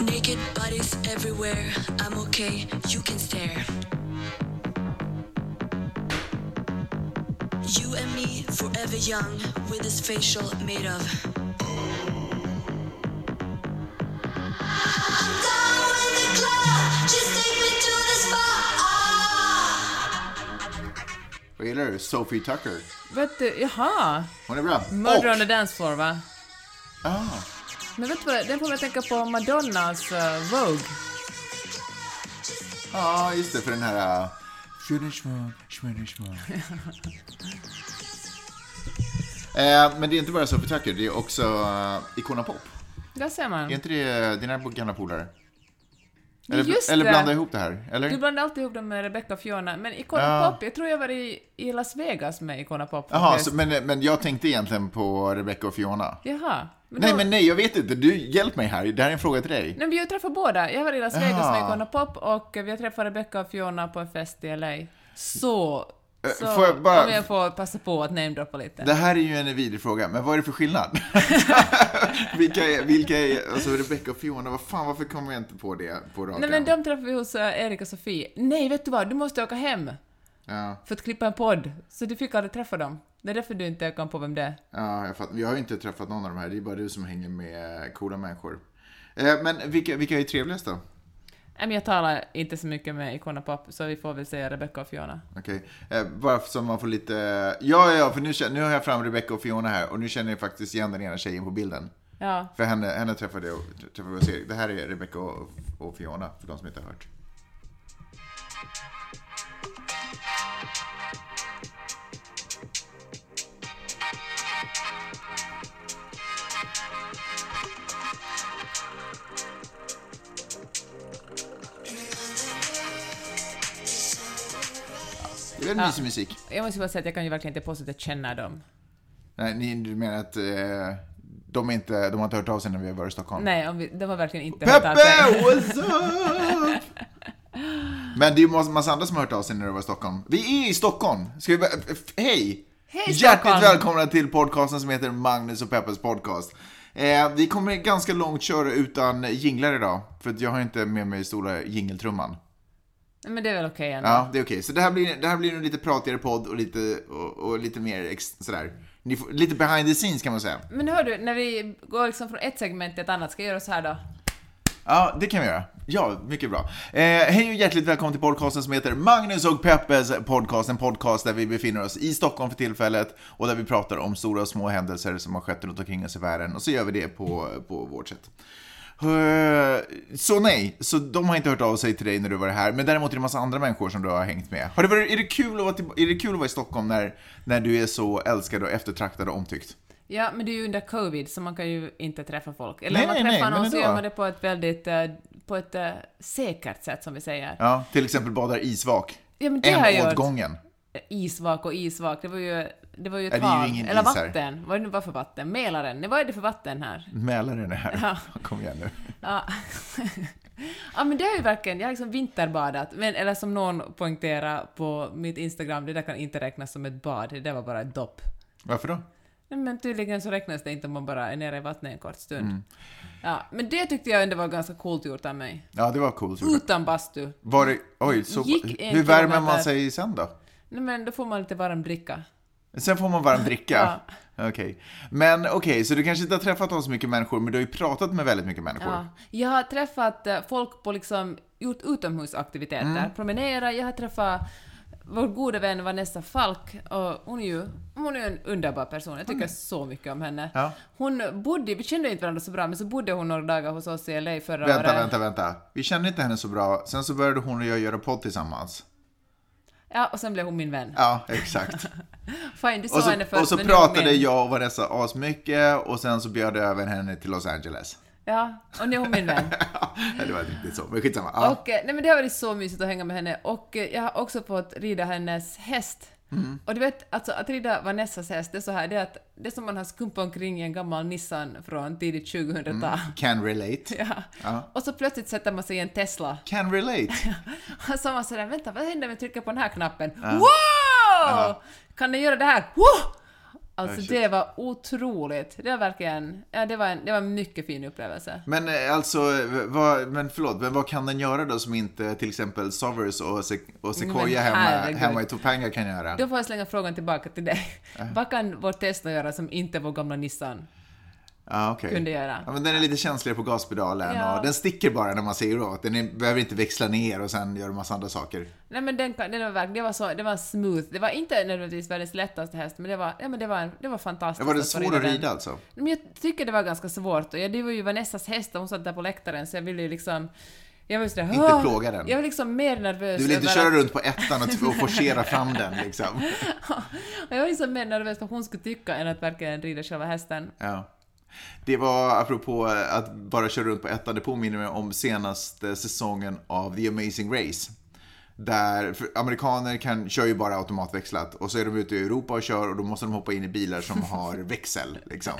Naked bodies everywhere. I'm okay, you can stare. You and me, forever young, with this facial made of. Vad gillar du? Sophie Tucker. Vet du, jaha. Hon är bra. Murder on the dance floor, va? ah, Men vet du vad, den får mig tänka på Madonnas uh, Vogue. ja, just det, för den här... Uh, eh, men det är inte bara Sophie Tucker, det är också uh, Icona Pop. Där ser man. Är inte det dina gamla polare? Eller, eller blanda ihop det här, eller? Du blandar alltid ihop dem med Rebecca och Fiona, men Icona Ja. Pop, jag tror jag var i, i Las Vegas med Icona Pop. Jaha, men, men jag tänkte egentligen på Rebecca och Fiona. Jaha. Men Nej, då- men nej, jag vet inte. Du, hjälp mig här. Det här är en fråga till dig. Nej, men ju träffat båda. Jag var i Las Vegas Jaha. med Icona Pop och vi har träffat Rebecca och Fiona på en fest i LA. Så, så får jag bara- om jag får passa på att namedroppa lite. Det här är ju en vidrig fråga, men vad är det för skillnad? vilka är, vilka är, alltså Rebecca och Fiona, vad fan, varför kommer jag inte på det på raken? Nej men de träffade vi hos uh, Erik och Sofie. Nej, vet du vad? Du måste åka hem Ja, för att klippa en podd. Så du fick aldrig träffa dem. Det är därför du inte kom på vem det är. ja, jag fattar. Jag har ju inte träffat någon av de här, det är bara du som hänger med coola människor. Eh, men vilka, vilka är trevligast då? Men jag talar inte så mycket med Icona Pop, så vi får väl säga Rebecca och Fiona. Okej, eh, bara så man får lite... Ja, ja, för nu, känner- nu har jag fram Rebecca och Fiona här och nu känner jag faktiskt igen den ena tjejen på bilden. Ja. För henne, henne träffade jag träffade hos Erik. Det här är Rebecca och, och Fiona, för de som inte har hört. Det är väl Ja. mysig musik? Jag måste bara säga att jag kan ju verkligen inte påstå att jag känner dem. Nej, ni, du menar att eh, de, inte, de har inte hört av sig när vi har varit i Stockholm? Nej, vi, de har verkligen inte hört av Peppe, sig. what's up? Men det är ju massa, andra som har hört av sig när de var i Stockholm. Vi är i Stockholm! Ska vi hej! Hej, Hjärtligt Stockholm! välkomna till podcasten som heter Magnus och Peppes podcast. Eh, vi kommer ganska långt köra utan jinglar idag, för jag har inte med mig stora jingeltrumman. Men det är väl okej ändå. Ja, det är okej. Så det här blir, det här blir en lite pratigare podd och lite, och, och lite mer ex, sådär. Får, lite behind the scenes kan man säga. Men hör du, när vi går liksom från ett segment till ett annat, ska jag göra så här då? Ja, det kan vi göra. Ja, mycket bra. Eh, hej och hjärtligt välkommen till podcasten som heter Magnus och Peppes podcast. En podcast där vi befinner oss i Stockholm för tillfället och där vi pratar om stora och små händelser som har skett runt omkring oss i världen. Och så gör vi det på, på vårt sätt. Eh, Så nej, så de har inte hört av sig till dig när du var här, men däremot är det en massa andra människor som du har hängt med. Har det varit, är, det kul att vara till, är det kul att vara i Stockholm när, när du är så älskad och eftertraktad och omtyckt? Ja, men det är ju under covid, så man kan ju inte träffa folk. Eller Nej, om man nej, träffar nej, någon så gör man det på ett väldigt, eh, på ett eh, säkert sätt, som vi säger. Ja, till exempel badar isvak. Ja, men det har jag en åt gången. Isvak och isvak, det var ju, det var ju ett hav. Eller vatten. Vad är det var för vatten? Mälaren. Nej, vad är det för vatten här? Mälaren är här. Ja. Kom igen nu. Ja. ja, men det är ju verkligen, jag har liksom vinterbadat, men, eller som någon poängterade på mitt Instagram, det där kan inte räknas som ett bad, det där var bara ett dopp. Varför då? Nej, men tydligen så räknas det inte om man bara är nere i vattnet en kort stund. Mm. Ja, men det tyckte jag ändå var ganska coolt gjort av mig. Ja, det var coolt. Utan bastu. Var det, oj, så, hur värmer man sig sen då? Nej, men då får man lite varm dricka. Sen får man varm dricka? Okej. Men okej, så du kanske inte har träffat så mycket människor, men du har ju pratat med väldigt mycket människor. Ja. Jag har träffat eh, folk på liksom, gjort utomhusaktiviteter, Mm. promenera, jag har träffat vår gode vän Vanessa Falk, och hon är ju hon är en underbar person, jag tycker så mycket om henne. Ja. Hon bodde, vi kände inte varandra så bra, men så bodde hon några dagar hos oss i LA förra Vänta, året. vänta, vänta. Vi kände inte henne så bra. Sen så började hon och jag göra podd tillsammans. Ja, och sen blev hon min vän. Ja, exakt. Fine, du sa och så, henne först, och så men pratade jag och Vanessa asmycket och sen så bjöd jag över henne till Los Angeles. Ja, och nu är hon min vän. Ja, det var inte riktigt så, men skitsamma. Ja. Och, eh, nej men det har varit så mysigt att hänga med henne och eh, jag har också fått rida hennes häst. Mm. Och du vet, alltså att rida Vanessas häst, det är så här, det är, att, det är som man har skumpat omkring i en gammal Nissan från tidigt 2000-tal. Can relate. Ja. Mm. Ja. Och så plötsligt sätter man sig i en Tesla. Can relate. Och så man sådär, vänta, vad händer om jag trycker på den här knappen? Wow! Kan den göra det här? Wow! Alltså shit. det var otroligt. Det var verkligen, ja det var en, det var en mycket fin upplevelse. Men eh, alltså, vad, men förlåt, men vad kan den göra då som inte till exempel Sovers och, Se- och Sequoia hemma, hemma i Topanga kan göra? Då får jag slänga frågan tillbaka till dig. Äh. Vad kan vår Tesla göra som inte vår gamla Nissan Ja, okej. kunde göra? Ja, men den är lite känsligare på gaspedalen Ja. och den sticker bara när man säger åt. Den är, behöver inte växla ner och sen göra massa andra saker. Nej men den, den var verkligen, det var så, det var smooth. Det var inte nödvändigtvis världens lättaste häst, men det var, ja, men det var, en, det var fantastiskt. Var det att få svårt att den. rida alltså? Men jag tycker det var ganska svårt. Och jag, det var ju Vanessas häst och hon satt där på läktaren, så jag ville ju liksom... Jag var sådär, Inte plåga den. Jag var liksom mer nervös Du vill inte köra att- runt på ettan och, och forcera fram den liksom. Jag var liksom mer nervös vad hon skulle tycka än att verkligen rida själva hästen. Ja. Det var, apropå eh, att bara köra runt på ettan, det påminner mig om senaste säsongen av The Amazing Race. Där, amerikaner kan, kör ju bara automatväxlat och så är de ute i Europa och kör och då måste de hoppa in i bilar som har växel. Liksom.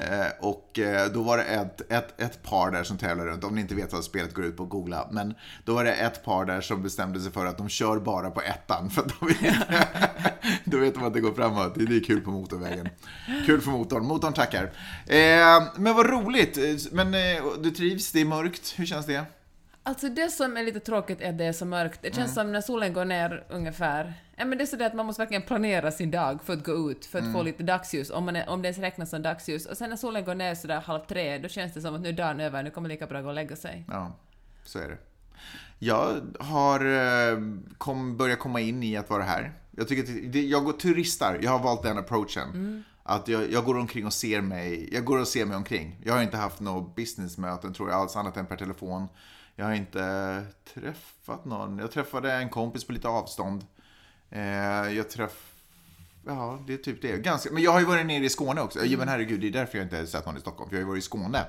Eh, och eh, då var det ett, ett, ett par där som tävlar runt, om ni inte vet vad spelet går ut på, googla. Men då var det ett par där som bestämde sig för att de kör bara på ettan. För att de vet, då vet de att det går framåt. Det är kul på motorvägen. Kul för motorn. Motorn tackar. Eh, men vad roligt. Eh, Men eh, du trivs, det är mörkt. Hur känns det? Alltså det som är lite tråkigt är att det är så mörkt. Det känns som när solen går ner ungefär. Ja, men det är så det att man måste verkligen planera sin dag för att gå ut, för att få lite dagsljus, om, man är, om det ens räknas som dagsljus. Och sen när solen går ner sådär halv tre, då känns det som att nu är dagen över, nu kommer lika bra gå och lägga sig. Ja, så är det. Jag har eh, kom, börjat komma in i att vara här. Jag, tycker att det, jag går turistar. Jag har valt den approachen. Att jag, jag går omkring och ser mig. Jag går och ser mig omkring. Jag har inte haft några businessmöten tror jag alls annat än per telefon. Jag har inte träffat någon. Jag träffade en kompis på lite avstånd. Eh, jag träff... Ja, det är typ det. Ganska... Men jag har ju varit nere i Skåne också. Ja, men herregud, det är därför jag inte har sett någon i Stockholm. För jag har ju varit i Skåne.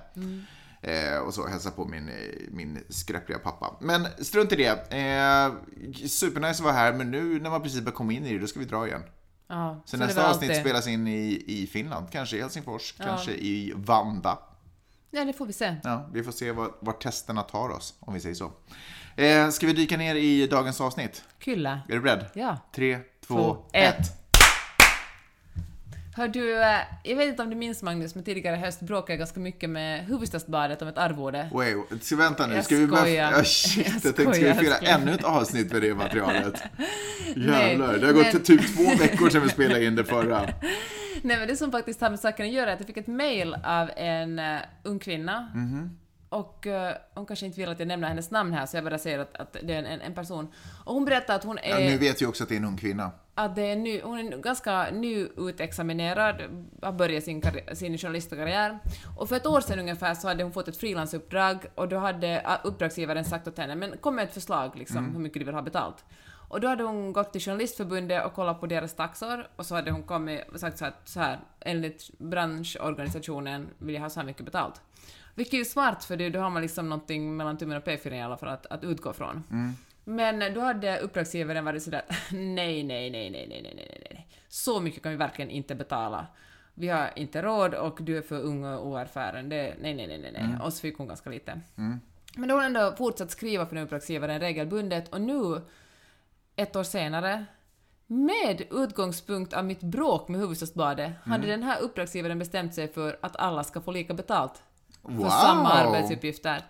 Eh, och så hälsa på min, min skräppliga pappa. Men strunt i det. Eh, supernice att vara här, men nu när man precis börjar komma in i det, då ska vi dra igen. Ja, Så, det nästa avsnitt alltid. spelas in i, i Finland, kanske i Helsingfors, Ja. kanske i Vanda. Ja, det får vi se. Ja, vi får se vart, vart testerna tar oss, om vi säger så. Eh, ska vi dyka ner i dagens avsnitt? Kylla. Är du beredd? Ja. Tre, två, Två, ett. ett. Hör du, eh, jag vet inte om du minns Magnus, men tidigare i höst bråkade jag ganska mycket med Hufvudstadsbadet om ett arvode. Wait, ska vänta nu, Jag ska vi börja... skojar. Ja, shit, jag, Jag tänkte, ska vi älskling. ännu ett avsnitt med det materialet? Nej, Jävlar, det har gått men- typ två veckor sedan vi spelade in det förra. Nej men det som faktiskt har med saken att göra är att jag fick ett mail av en uh, ung kvinna. Och eh, hon kanske inte vill att jag nämner hennes namn här, så jag bara säger att, att det är en, en person. Och hon berättar att hon Ja, är... nu vet vi också att det är en ung kvinna. att det är ny, hon är ganska nyutexaminerad, har börjat sin, sin journalistkarriär. Och för ett år sedan ungefär så hade hon fått ett frilansuppdrag och då hade uppdragsgivaren sagt åt henne men kom med ett förslag liksom, hur mycket du vill ha betalt. Och då hade hon gått till Journalistförbundet och kollat på deras taxor och så hade hon kommit och sagt så här, så här enligt branschorganisationen vill jag ha så här mycket betalt. Vilket är ju smart för då har man liksom någonting mellan tummen och pekfingret i alla fall att, att utgå från. Mm. Men då hade uppdragsgivaren varit sådär nej, nej, nej, nej, nej, nej, nej, nej. Så mycket kan vi verkligen inte betala. Vi har inte råd och du är för ung och oerfaren. Det, nej, nej, nej, nej, nej. Mm. Och så fick hon ganska lite. Mm. Men då har hon ändå fortsatt skriva för den uppdragsgivaren regelbundet och nu, ett år senare, med utgångspunkt av mitt bråk med Hufvudstadsbladet mm. hade den här uppdragsgivaren bestämt sig för att alla ska få lika betalt för Wow! samma arbetsuppgifter.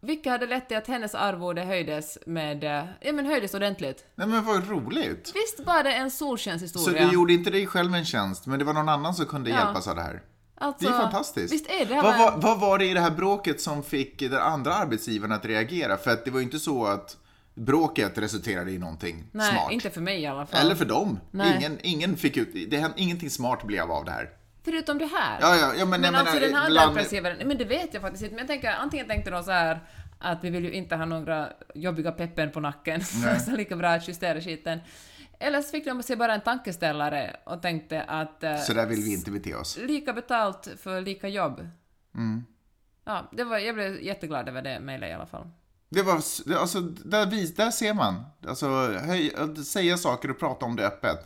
Vilket hade lett till att hennes arvode höjdes med, eh, ja men höjdes ordentligt. Nej men vad roligt. Visst var det en Så solskenshistoria? du gjorde inte dig själv en tjänst, men det var någon annan som kunde Ja. hjälpas av det här. alltså, Det är fantastiskt. Visst är det? här Vad var, vad var det i det här bråket som fick den andra arbetsgivaren att reagera? För att det var ju inte så att bråket resulterade i någonting Nej, smart. inte för mig i alla fall. Eller för dem. Nej. Ingen, ingen fick ut, det ingenting smart blev av det här. Förutom det här. Ja, ja, ja men, men alltså menar, den här bland- arbetsgivaren, men det vet jag faktiskt inte, men jag tänker antingen tänkte de så här att vi vill ju inte ha några jobbiga peppen på nacken, så lika bra att justera skiten. Eller så fick de sig bara en tankeställare och tänkte att eh, Så där vill vi inte bete oss. lika betalt för lika jobb. Mm. Ja, det var, jag blev jätteglad över det mejlet i alla fall. Det var, alltså, där, vis, där ser man. Alltså, höj, säga saker och prata om det öppet.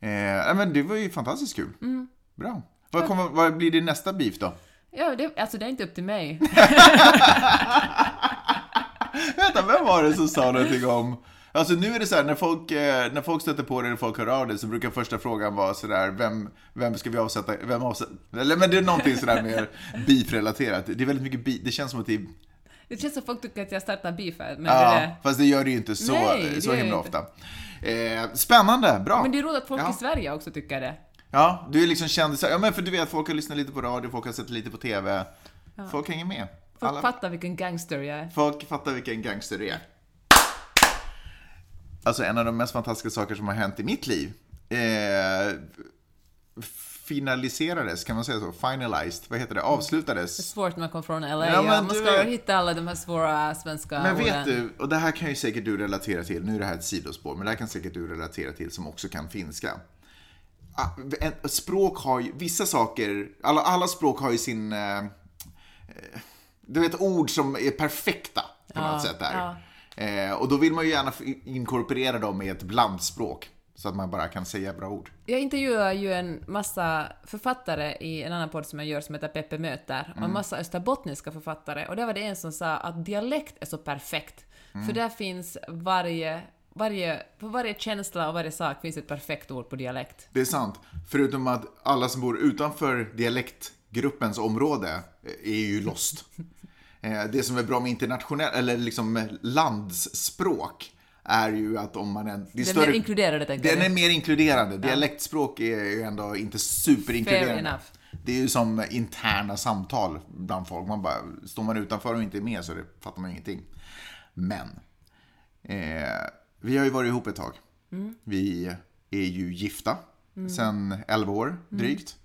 Eh, men det var ju fantastiskt kul. Mm. Bra. Vad, kommer, vad blir din nästa beef då? Ja, det, alltså det är inte upp till mig. Vänta, vem var det som sa någonting om... Alltså nu är det så här, när folk, eh, när folk stöter på det, när folk hör av det, så brukar första frågan vara sådär, vem, vem ska vi avsätta, vem avsätta, eller men det är någonting sådär mer beef-relaterat. Det är väldigt mycket beef, det känns som att det är Det känns som folk tycker att jag startar beefet, men Ja, det är... fast det gör det ju inte så, Nej, så himla ofta. Eh, spännande, bra. Men det är roligt att folk Ja. i Sverige också tycker det. Ja, du är liksom kändisar. Ja, men för du vet, folk har lyssnat lite på radio, folk har sett lite på TV. Folk hänger med. Folk Alla, fattar vilken gangster jag är. folk fattar vilken gangster det är. Alltså, en av de mest fantastiska saker som har hänt i mitt liv eh, finaliserades, kan man säga så? Finalized, vad heter det? Avslutades. Svårt när man kommer från LA. Ja, Ja, men man du ska vet- hitta alla de här svåra svenska Men orden. vet du, och det här kan ju säkert du relatera till, nu är det här ett sidospår, men det här kan säkert du relatera till som också kan finska. Ah, Språk har ju, vissa saker, alla, alla språk har ju sin, eh, eh, du vet ord som är perfekta på något sätt där. Eh, och då vill man ju gärna inkorporera dem i ett blandspråk. Så att man bara kan säga bra ord. Jag intervjuar ju en massa författare i en annan podd som jag gör som heter Peppe möter, Mm. och en massa österbottniska författare. Och där var det en som sa att dialekt är så perfekt, Mm. för där finns varje, varje, för varje känsla och varje sak finns ett perfekt ord på dialekt. Det är sant. Förutom att alla som bor utanför dialektgruppens område eh, är ju lost. Eh, Det som är bra med internationell, eller liksom landsspråk är ju att om man är... Det är, Det är mer inkluderande, tänker Den är mer inkluderande. Dialektspråk är ju ändå inte Fair superinkluderande. enough. Det är ju som interna samtal bland folk. Man bara, står man utanför och inte är med så det fattar man ingenting. Men, eh, vi har ju varit ihop ett tag. Vi är ju gifta sedan 11 år drygt.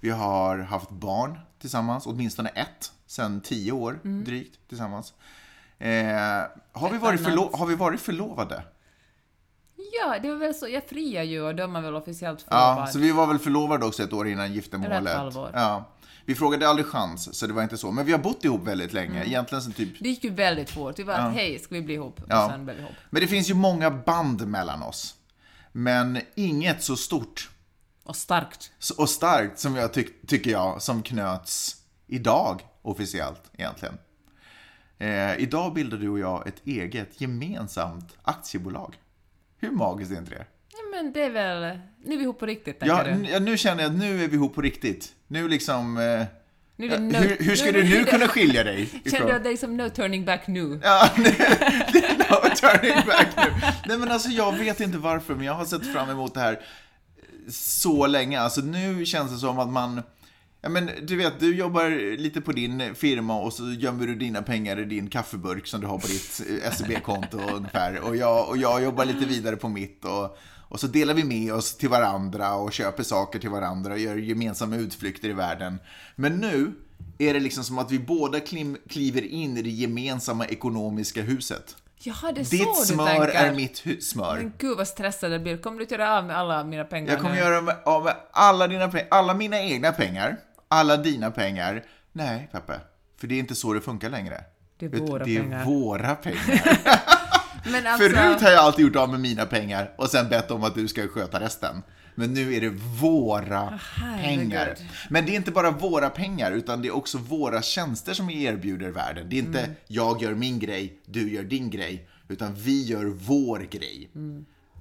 Vi har haft barn tillsammans, åtminstone ett, sedan 10 år drygt tillsammans. Eh, har, vi varit förlo- har vi varit förlovade? Ja, det var väl så, jag friar ju och då är man väl officiellt förlovad. Ja, så vi var väl förlovade också ett år innan Eller giftermålet. ett halvår. Ja. Vi frågade aldrig chans, så det var inte så. Men vi har bott ihop väldigt länge. Mm. Egentligen sen typ... Det gick ju väldigt fort. Vi var att hej, ska vi bli ihop? Ja. Och sen blev vi ihop. Men det finns ju många band mellan oss. Men inget så stort Och starkt. och starkt som jag tyck- tycker jag, som knöts idag officiellt egentligen. Eh, idag bildar du och jag ett eget gemensamt aktiebolag. Hur magiskt är inte det? Men det är väl... Nu är vi ihop på riktigt, tänker Ja, du? n- ja, nu känner jag att nu är vi ihop på riktigt. Nu liksom... Eh, Nu Ja, no- hur, hur ska du nu kunna skilja dig Känner du att det är liksom no turning back nu? Ja, är no turning back nu. Nej men alltså jag vet inte varför, men jag har sett fram emot det här så länge. Alltså nu känns det som att man... Ja, men du vet, du jobbar lite på din firma och så gömmer du dina pengar i din kaffeburk som du har på ditt eh, SEB-konto ungefär. Och jag, och jag jobbar lite vidare på mitt. Och, och så delar vi med oss till varandra och köper saker till varandra och gör gemensamma utflykter i världen. Men nu är det liksom som att vi båda kliver in i det gemensamma ekonomiska huset. Jaha, det är Ditt så du smör är mitt smör. Men gud vad stressad jag blir. Kommer du att göra av med alla mina pengar Jag kommer nu? göra med, av med alla dina pengar, alla mina egna pengar, alla dina pengar. Nej, Peppe, för det är inte så det funkar längre. Det är våra det är pengar. våra pengar. Alltså... Förut har jag alltid gjort av med mina pengar och sen bett om att du ska sköta resten. Men nu är det våra herregud. pengar. Men det är inte bara våra pengar, utan det är också våra tjänster som vi erbjuder världen. Det är inte jag gör min grej, du gör din grej, utan vi gör vår grej.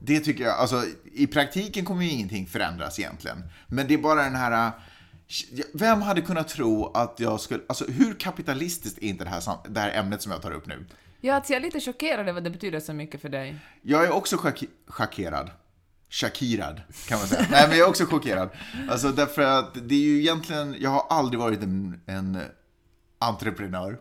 Det tycker jag, alltså i praktiken kommer ju ingenting förändras egentligen. Men det är bara den här... Vem hade kunnat tro att jag skulle... Alltså hur kapitalistiskt är inte det här, det här ämnet som jag tar upp nu? Ja, alltså jag är lite chockerad över att det betyder så mycket för dig. Jag är också chockerad. Chakirad, kan man säga. Nej, men jag är också chockerad. Alltså därför att det är ju egentligen, jag har aldrig varit en, en entreprenör.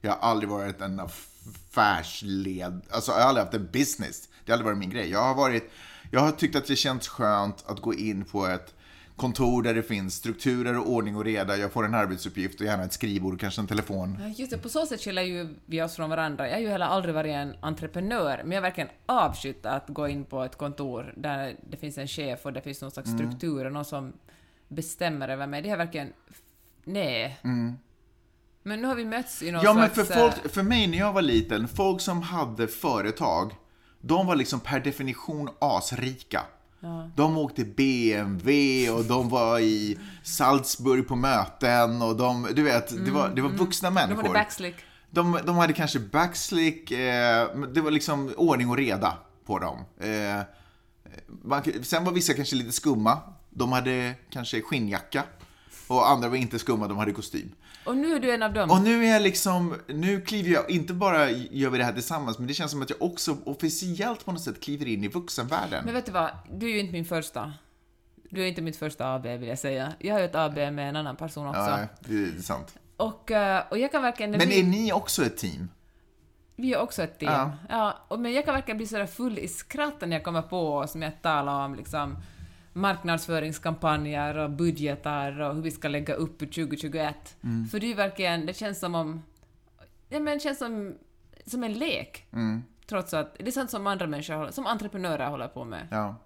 Jag har aldrig varit en affärsled, alltså jag har aldrig haft en business. Det har aldrig varit min grej. Jag har varit, jag har tyckt att det känns skönt att gå in på ett kontor där det finns strukturer och ordning och reda. Jag får en arbetsuppgift och gärna ett skrivbord, kanske en telefon. Ja, Just det, på så sätt skiljer ju vi oss från varandra. Jag har ju heller aldrig varit en entreprenör, men jag har verkligen avskytt att gå in på ett kontor där det finns en chef och det finns någon slags struktur och någon som bestämmer över mig. Det har verkligen... Nej. Men nu har vi mötts i någon Ja, men för, slags... eh, folk, för mig när jag var liten, folk som hade företag, de var liksom per definition asrika. De åkte BMW och de var i Salzburg på möten och de, du vet, det var, det var vuxna De människor. hade backslick. De, de hade kanske backslick, eh, det var liksom ordning och reda på dem. Eh, man, sen var vissa kanske lite skumma. De hade kanske skinnjacka. Och andra var inte skumma, de hade kostym. Och nu är du en av dem. Och nu är jag liksom, nu kliver jag, inte bara gör vi det här tillsammans, men det känns som att jag också officiellt på något sätt kliver in i vuxenvärlden. Men vet du vad, du är ju inte min första. Du är inte mitt första AB vill jag säga. Jag har ju ett AB med en annan person också. Ja, det är sant. Och, eh, och jag kan verkligen... Men är ni också ett team? Vi är också ett team. Ja. Ja. och, men jag kan verkligen bli sådär full i skratt när jag kommer på oss med att tala om liksom marknadsföringskampanjer och budgetar och hur vi ska lägga upp 2021. Mm. För det är ju verkligen, det känns som om... Ja men det känns som, som en lek. Mm. Trots att det är sånt som andra människor, som entreprenörer håller på med. Ja.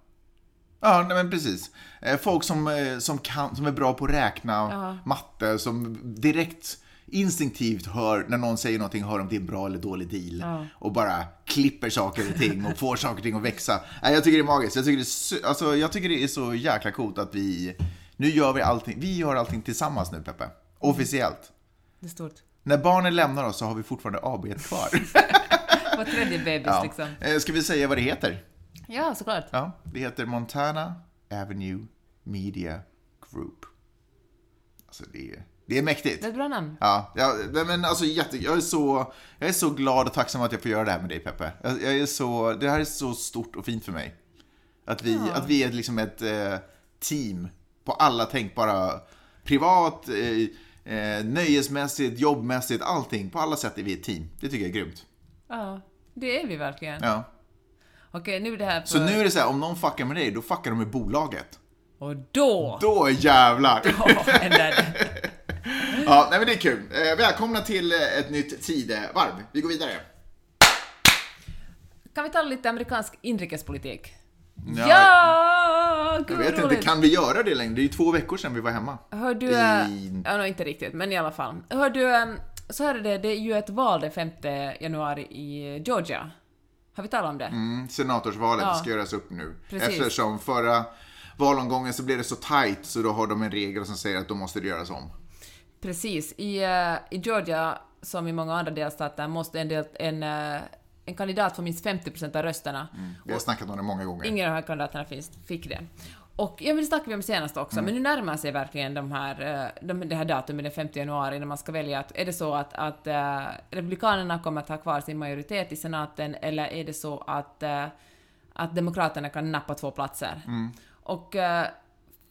Ja, nej men precis. Eh, Folk som, eh, som, kan, som är bra på att räkna, Ja. matte, som direkt instinktivt hör, när någon säger någonting, hör om det är en bra eller dålig deal. Ja. Och bara klipper saker och ting och får saker och ting att växa. Nej, jag tycker det är magiskt. Jag tycker det är, så- alltså, jag tycker det är så jäkla coolt att vi, nu gör vi allting, vi gör allting tillsammans nu Peppe. Officiellt. Det är stort. När barnen lämnar oss så har vi fortfarande AB kvar. Var tredje bebis ja. liksom. Eh, Ska vi säga vad det heter? Ja, såklart. Ja, det heter Montana Avenue Media Group. Alltså det är, det är mäktigt. Det är ett bra namn. Ja, ja nej, men alltså jätte, jag, är så, jag är så glad och tacksam att jag får göra det här med dig Peppe. Jag, jag är så, det här är så stort och fint för mig. Att vi, att vi är liksom ett eh, team på alla tänkbara, privat, eh, eh, nöjesmässigt, jobbmässigt, allting. På alla sätt är vi ett team. Det tycker jag är grymt. Ja, det är vi verkligen. Ja. Okej, nu är det här på... Så nu är det så här, om någon fuckar med dig, då fuckar de med bolaget. Och då... Då jävlar! Händer det. Ja, nej men det är kul. Eh, välkomna till eh, ett nytt tidevarv. Vi går vidare. Kan vi tala lite amerikansk inrikespolitik? Ja, Ja! Jag vet inte, roligt. kan vi göra det längre? Det är ju två veckor sedan vi var hemma. Hör du... I- Ja, no, inte riktigt, men i alla fall. Hör du, så här är det, det är ju ett val den 5 januari i Georgia. Har vi talat om det? Mm, senatorsvalet Ja. ska göras upp nu. Precis. Eftersom förra valomgången så blev det så tight så då har de en regel som säger att då måste det göras om. Precis. I, äh, I Georgia, som i många andra delstater, måste en, del, en, äh, en kandidat få minst 50% av rösterna. Vi har snackat om det många gånger. Ingen av de här kandidaterna finns, fick det. Och ja, men det snackade vi om senast också, Mm. men nu närmar sig verkligen de här, eh, de, det här datumet den 5 januari när man ska välja att är det så att, att eh, Republikanerna kommer att ha kvar sin majoritet i senaten eller är det så att, eh, att Demokraterna kan nappa två platser? Och eh,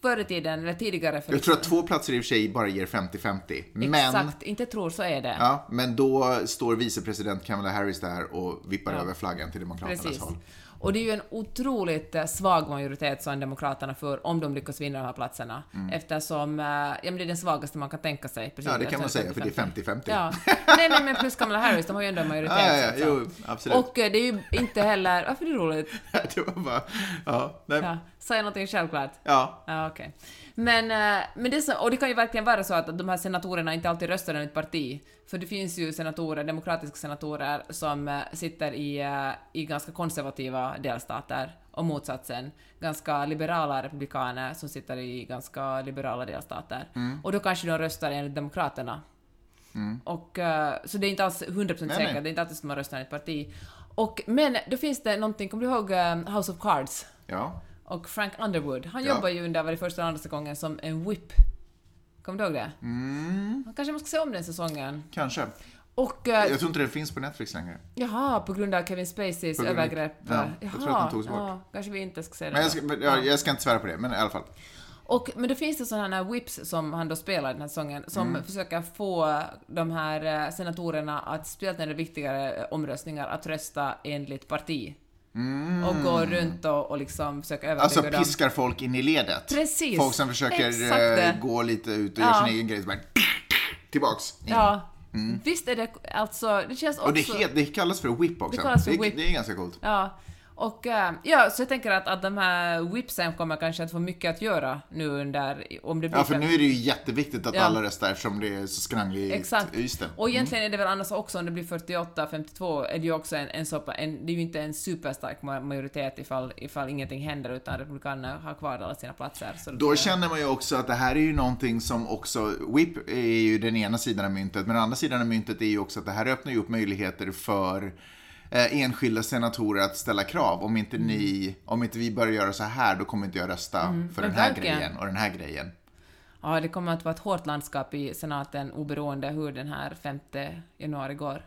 förr i tiden, eller tidigare för. Jag tror att två platser i och för sig bara ger 50-50. Men, Exakt, inte tror så är det. ja, men då står vicepresident Kamala Harris där och vippar Ja. över flaggan till Demokraternas Precis. håll. Och det är ju en otroligt eh, svag majoritet som Demokraterna får om de lyckas vinna de här platserna. Eftersom, eh, ja men det är den svagaste man kan tänka sig. Precis, Mm. Ja, det kan man säga, för det är 50-50. Ja. Nej, nej, men plus Kamala Harris, de har ju ändå en majoritet. Ja, ja, säga. jo, absolut. Och eh, det är ju inte heller... Varför är det roligt? det var bara, ja, nej, Ja, jag någonting självklart? ja. Ja, okej. Men, eh, men det så, och det kan ju verkligen vara så att de här senatorerna inte alltid röstar enligt parti. För det finns ju senatorer, demokratiska senatorer, som eh, sitter i, eh, i ganska konservativa delstater och motsatsen. Ganska liberala republikaner som sitter i ganska liberala delstater. Mm. Och då kanske de röstar enligt demokraterna. Och, eh, så det är inte alls 100% Nej, säkert, nej. det är inte alltid som man röstar enligt parti. Och, men då finns det någonting, kommer du ihåg House of Cards? ja. Och Frank Underwood, han Ja. jobbar ju under var det första och andra säsongen som en whip. Kommer du ihåg det? Mm, Kanske man ska se om den säsongen. kanske. Och... eh, Jag tror inte det finns på Netflix längre. jaha, på grund av Kevin Spaceys grund övergrepp. ja, eh, jag jaha, tror att den togs bort. Ja, kanske vi inte ska se det. Men jag ska, men, ja, jag ska inte svära på det, men i alla fall. Och, men då finns det sådana här whips som han då spelar den här säsongen, som Mm. försöker få de här eh, senatorerna att, speciellt när det är viktigare eh, omröstningar, att rösta enligt parti. Och gå runt och, och liksom försöka övertyga Mm. Alltså dem. piskar folk in i ledet. Precis. Folk som försöker eh, det. gå lite ut och Ja. göra sin egen grej. Så bara, tillbaks. in. Ja. Visst är det alltså, det känns också... Och det, het, det kallas för whip också. Det kallas för det, whip. det är ganska coolt. Ja. Och eh, ja, så jag tänker att, att de här whipsen kommer kanske att få mycket att göra nu under, om det blir Ja, för nu är det ju jätteviktigt att Ja. alla röstar eftersom det är så skrangligt Exakt. Ystad. Och egentligen är det väl annars också, om det blir 48-52, är det ju också en, en, så, pa- en det är ju inte en superstark ma- majoritet ifall, ifall ingenting händer, utan Republikanerna har kvar alla sina platser. Så Då känner man ju också att det här är ju någonting som också, WIP är ju den ena sidan av myntet, men den andra sidan av myntet är ju också att det här öppnar ju upp möjligheter för eh, enskilda senatorer att ställa krav. Om inte, ni, om inte vi börjar göra så här, då kommer inte jag rösta för men den här verkligen. grejen och den här grejen. Ja, det kommer att vara ett hårt landskap i senaten oberoende hur den här 5 januari går.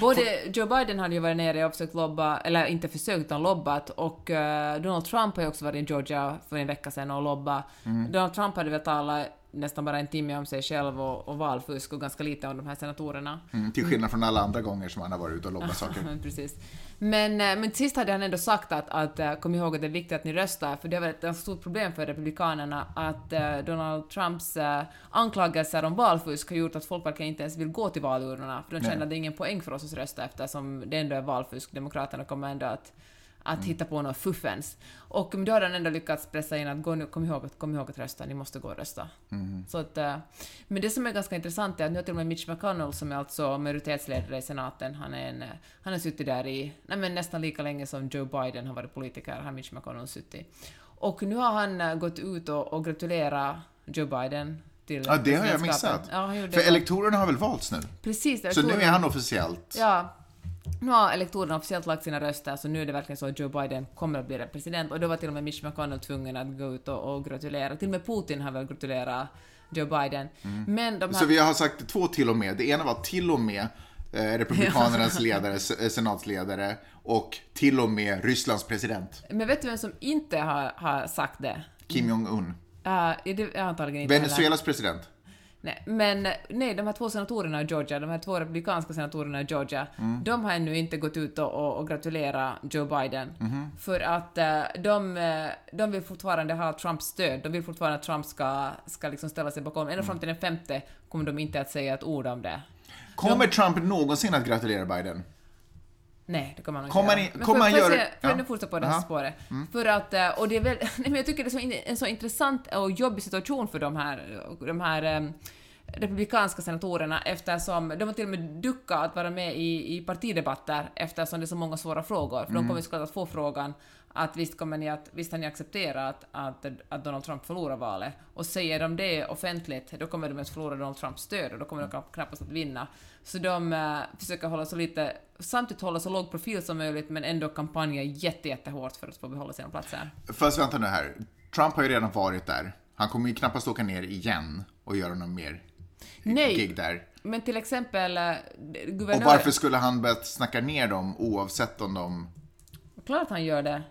Både Joe Biden hade ju varit nere och försökt lobba, eller inte försökt utan lobbat, och eh, Donald Trump har ju också varit i Georgia för en vecka sedan och lobbat. Donald Trump hade väl talat nästan bara en timme om sig själv och, och valfusk och ganska lite om de här senatorerna. Mm, till skillnad från alla andra gånger som han har varit ute och lobbat saker. Men precis. Men, eh, men sist hade han ändå sagt att, att eh, kom ihåg att det är viktigt att ni röstar, för det har varit ett ganska stort problem för Republikanerna att eh, Donald Trumps anklagelser om valfusk har gjort att folk verkligen inte ens vill gå till valurnorna, för de känner Nej. att det är ingen poäng för oss att rösta eftersom det ändå är valfusk. Demokraterna kommer ändå att att hitta på något fuffens. Och då har han ändå lyckats pressa in att gå nu, kom ihåg, att- kom ihåg att rösta, ni måste gå och rösta. Så att, eh, men det som är ganska intressant är att nu har till och med Mitch McConnell, som är alltså majoritetsledare i senaten, han, är en, eh, han har suttit där i nej, nästan lika länge som Joe Biden har varit politiker, har Mitch McConnell suttit. Och nu har han eh, gått ut och, och gratulerat Joe Biden till Ja, det har jag missat. Ja, För elektorerna har väl valts nu? Precis, Så nu är han officiellt... Ja. Nu har elektorerna officiellt lagt sina röster, så nu är det verkligen så att Joe Biden kommer att bli president. Och då var till och med Mitch McConnell tvungen att gå ut och, och gratulera. Till och med Putin har väl gratulerat Joe Biden. Men de här... Mm. Så vi har sagt två till och med. Det ena var till och med eh, Republikanernas ledare, eh, senatsledare och till och med Rysslands president, Men vet du vem som inte har, har sagt det? Kim Jong-Un. Uh, är det antagligen inte heller. Venezuelas president. Nej, men nej, de här två senatorerna i Georgia, de här två republikanska senatorerna i Georgia, de har ännu inte gått ut och, och, och gratulerat Joe Biden. För att eh, de, eh, de vill fortfarande ha Trumps stöd. De vill fortfarande att Trump ska, ska liksom ställa sig bakom. Ända fram till den femte kommer de inte att säga ett ord om det. Kommer Trump någonsin att gratulera Biden? Nej, det kommer han inte Kommer göra. han i- Men kommer han göra- Får jag ja. nu fortsätta på det här Aha. spåret? För att, eh, och det är väl, nej, men jag tycker det är så in, en så intressant och jobbig situation för de här, de här em, republikanska senatorerna eftersom de har till och med duckat att vara med i, i partidebatter eftersom det är så många svåra frågor. För de kommer såklart att få frågan att visst kommer ni att, visst har ni accepterat att, att Donald Trump förlorar valet? Och säger de det offentligt, då kommer de att förlora Donald Trumps stöd och då kommer de knapp- knappast att vinna. Så de eh, försöker hålla så lite, samtidigt hålla så låg profil som möjligt men ändå kampanja jätte, jättehårt för att få behålla sina platser. Fast vänta nu här. Trump har ju redan varit där. Han kommer ju knappast åka ner igen och göra någon mer Nej. gig där. Men till exempel eh, Och guvernör... varför skulle han börjat snacka ner dem oavsett om de... Klart han gör det.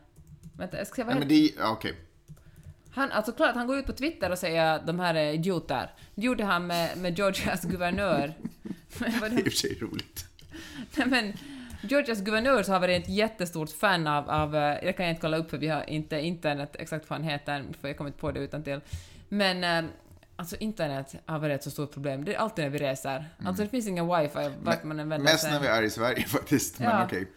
Vänta, jag ska se vad Nej, men heter... det... ja, Okej. Han, alltså klart, han går ut på Twitter och säger att de här är idioter. Det gjorde han med, med Georgias guvernör. Men vad Det är i och för sig roligt. Nej, men Georgias guvernör så har varit ett jättestort fan av, av eh, det kan jag inte kolla upp för vi har inte internet exakt vad han heter, för jag kommer inte på det utan till. Men eh, alltså internet har varit ett så stort problem. Det är alltid när vi reser. Alltså det finns ingen wifi vart man än vänder Mest sig. när vi är i Sverige faktiskt, men Ja. okej.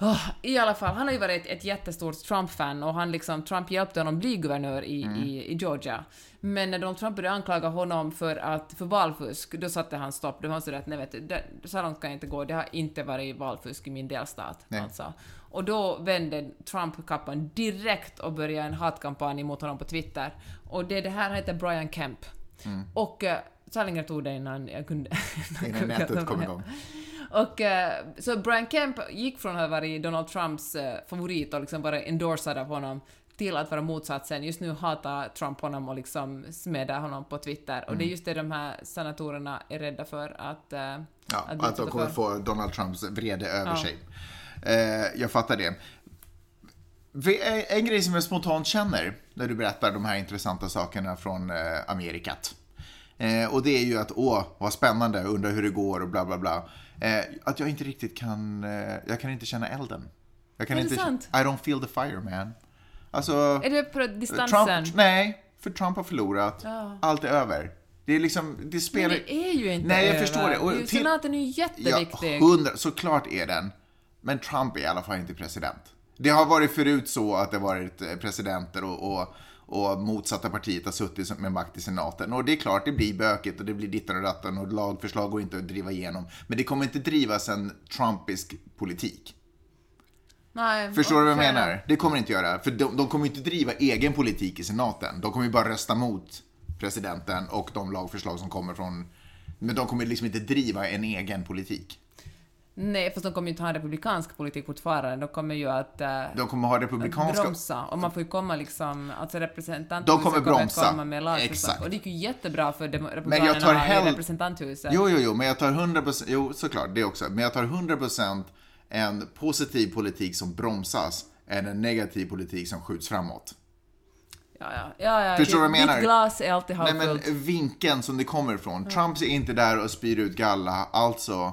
Åh, I alla fall, han har ju varit ett, ett jättestort Trump-fan och han liksom, Trump hjälpte honom bli guvernör i, i, i Georgia. Men när Donald Trump började anklaga honom för, att, för valfusk, då satte han stopp. Då var han sådär att nej vet du, det, så långt kan jag inte gå, det har inte varit valfusk i min delstat. Nej. Alltså. Och då vände Trump kappan direkt och började en hatkampanj mot honom på Twitter. Och det, det här heter Brian Kemp. Och eh, så här länge tog det innan jag kunde... Innan nätet kom igång. Och eh, så Brian Kemp gick från att ha varit Donald Trumps eh, favorit och liksom bara endorsad av honom till att vara motsatsen. Just nu hatar Trump honom och liksom smädar honom på Twitter. Och det är just det de här senatorerna är rädda för att... eh, Ja, att, bli de kommer få Donald Trumps vrede över Ja. sig. Eh, jag fattar det. En grej som jag spontant känner när du berättar de här intressanta sakerna från Amerikat. Och det är ju att, åh, vad spännande, undrar hur det går och bla bla bla. Eh, att jag inte riktigt kan, eh, jag kan inte känna elden. Jag kan Är det inte, sant? I don't feel the fire man. Alltså, Är det på distansen? Trump, nej, för Trump har förlorat. Ja. Allt är över. Det är liksom, det Men spelar... det är ju inte Nej, jag över. förstår det. Och Det är ju- till- Senaten är ju jätteviktig. Ja, hundra, såklart är den. Men Trump är i alla fall inte president. Det har varit förut så att det varit eh, presidenter och, och, och motsatta partiet har suttit med makt i senaten. Och det är klart, det blir bökigt och det blir dittan och datten och lagförslag går inte att driva igenom. Men det kommer inte drivas en trumpisk politik. Nej, Förstår du vad jag menar? Det kommer inte göra. För de, de kommer inte driva egen politik i senaten. De kommer ju bara rösta mot presidenten och de lagförslag som kommer från... Men de kommer liksom inte driva en egen politik. Nej, fast de kommer ju inte ha en republikansk politik fortfarande. De kommer ju att uh, De kommer ha republikanska... bromsa. Och man får ju komma liksom, alltså representanter De kommer bromsa. komma med. Exakt. Och det gick ju jättebra för dem- Men jag republikanerna tar i hell... representanthuset. Jo, jo, jo, men jag tar 100%, jo såklart, det också. Men jag tar 100% en positiv politik som bromsas än en negativ politik som skjuts framåt. Ja, ja, ja, ja. Förstår du vad jag menar? Ditt glas är alltid Nej, men halvfullt. vinkeln som det kommer ifrån. Trump är inte där och spyr ut galla, alltså...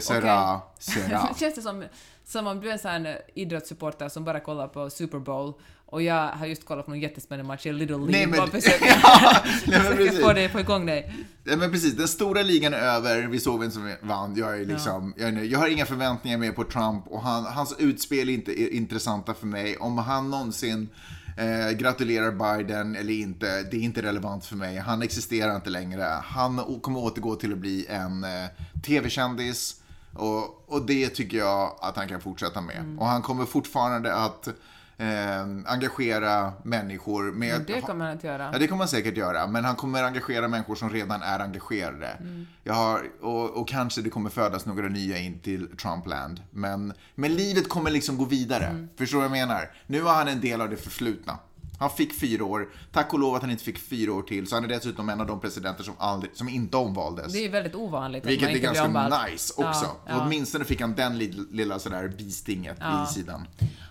Sera, sera. Känns det som, som om du är en sån idrottssupporter som bara kollar på Super Bowl och jag har just kollat på någon jättespännande match i Little League Nej, men- och försöker, Ja, nej, men precis. få, det, få igång dig. Ja, men precis, den stora ligan är över, vi såg vem som vann. Jag, är liksom, jag, är jag har inga förväntningar mer på Trump och han, hans utspel är inte intressanta för mig. Om han någonsin eh, gratulerar Biden eller inte, det är inte relevant för mig. Han existerar inte längre. Han kommer återgå till att bli en eh, tv-kändis och, och det tycker jag att han kan fortsätta med. Och han kommer fortfarande att eh, engagera människor med... Men det kommer han att göra. Ja, det kommer han säkert göra. Men han kommer engagera människor som redan är engagerade. Mm. Jag har, och, och kanske det kommer födas några nya in till Trumpland. Men, men livet kommer liksom gå vidare. Mm. Förstår du vad jag menar? Nu har han en del av det förflutna. Han fick fyra år. Tack och lov att han inte fick fyra år till. Så han är dessutom en av de presidenter som, aldrig, som inte omvaldes. Det är väldigt ovanligt Vilket är ganska omvald. nice också. Ja, ja. Åtminstone fick han den lilla, sådär bistinget i sidan.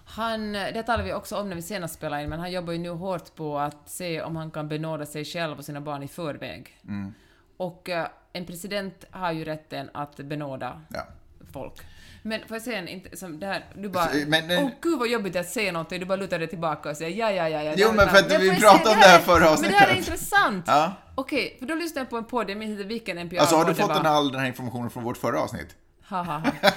Han, det talade vi också om när vi senast spelade in, men han jobbar ju nu hårt på att se om han kan benåda sig själv och sina barn i förväg. Mm. Och eh, en president har ju rätten att benåda Ja. folk. Men får jag säga en, inte, som det här, du bara, Så, men- åh gud vad jobbigt att säga någonting, du bara lutar dig tillbaka och säger ja, ja, ja, ja. Jo, men för att vi pratade om det här är- förra Men det här är avsnittet. intressant. Ja. Okej, för då lyssnade jag på en podd, jag minns inte vilken NPR Alltså har du fått den, all den här informationen från vårt förra avsnitt? Ha, ha, ha.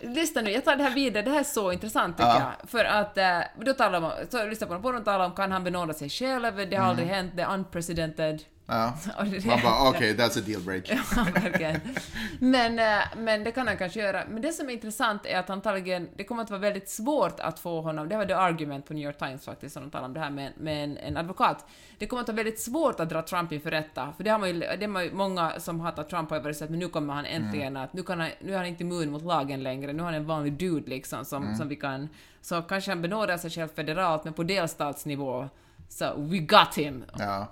Lyssna nu, jag tar det här vidare, det här är så intressant tycker Ja. jag. För att, eh, då talar man, så lyssna på den, på den talar om kan han benåda sig själv, det har aldrig hänt, det är unprecedented. Ja. Det- Man bara, okej, that's a deal break. Ja, verkligen. Men, eh, men det kan han kanske göra. Men det som är intressant är att antagligen, det kommer att vara väldigt svårt att få honom, det var The Argument på New York Times faktiskt, som de talade om det här med, med en, en advokat. Det kommer att vara väldigt svårt att dra Trump inför rätta, för det har man ju, det har ju många som hatar Trump har varit att men nu kommer han äntligen att, nu, kan han, nu är han inte immun mot lagen längre, nu är han en vanlig dude liksom som, som vi kan, så kanske han benådar sig själv federalt, men på delstatsnivå, så we got him. Ja.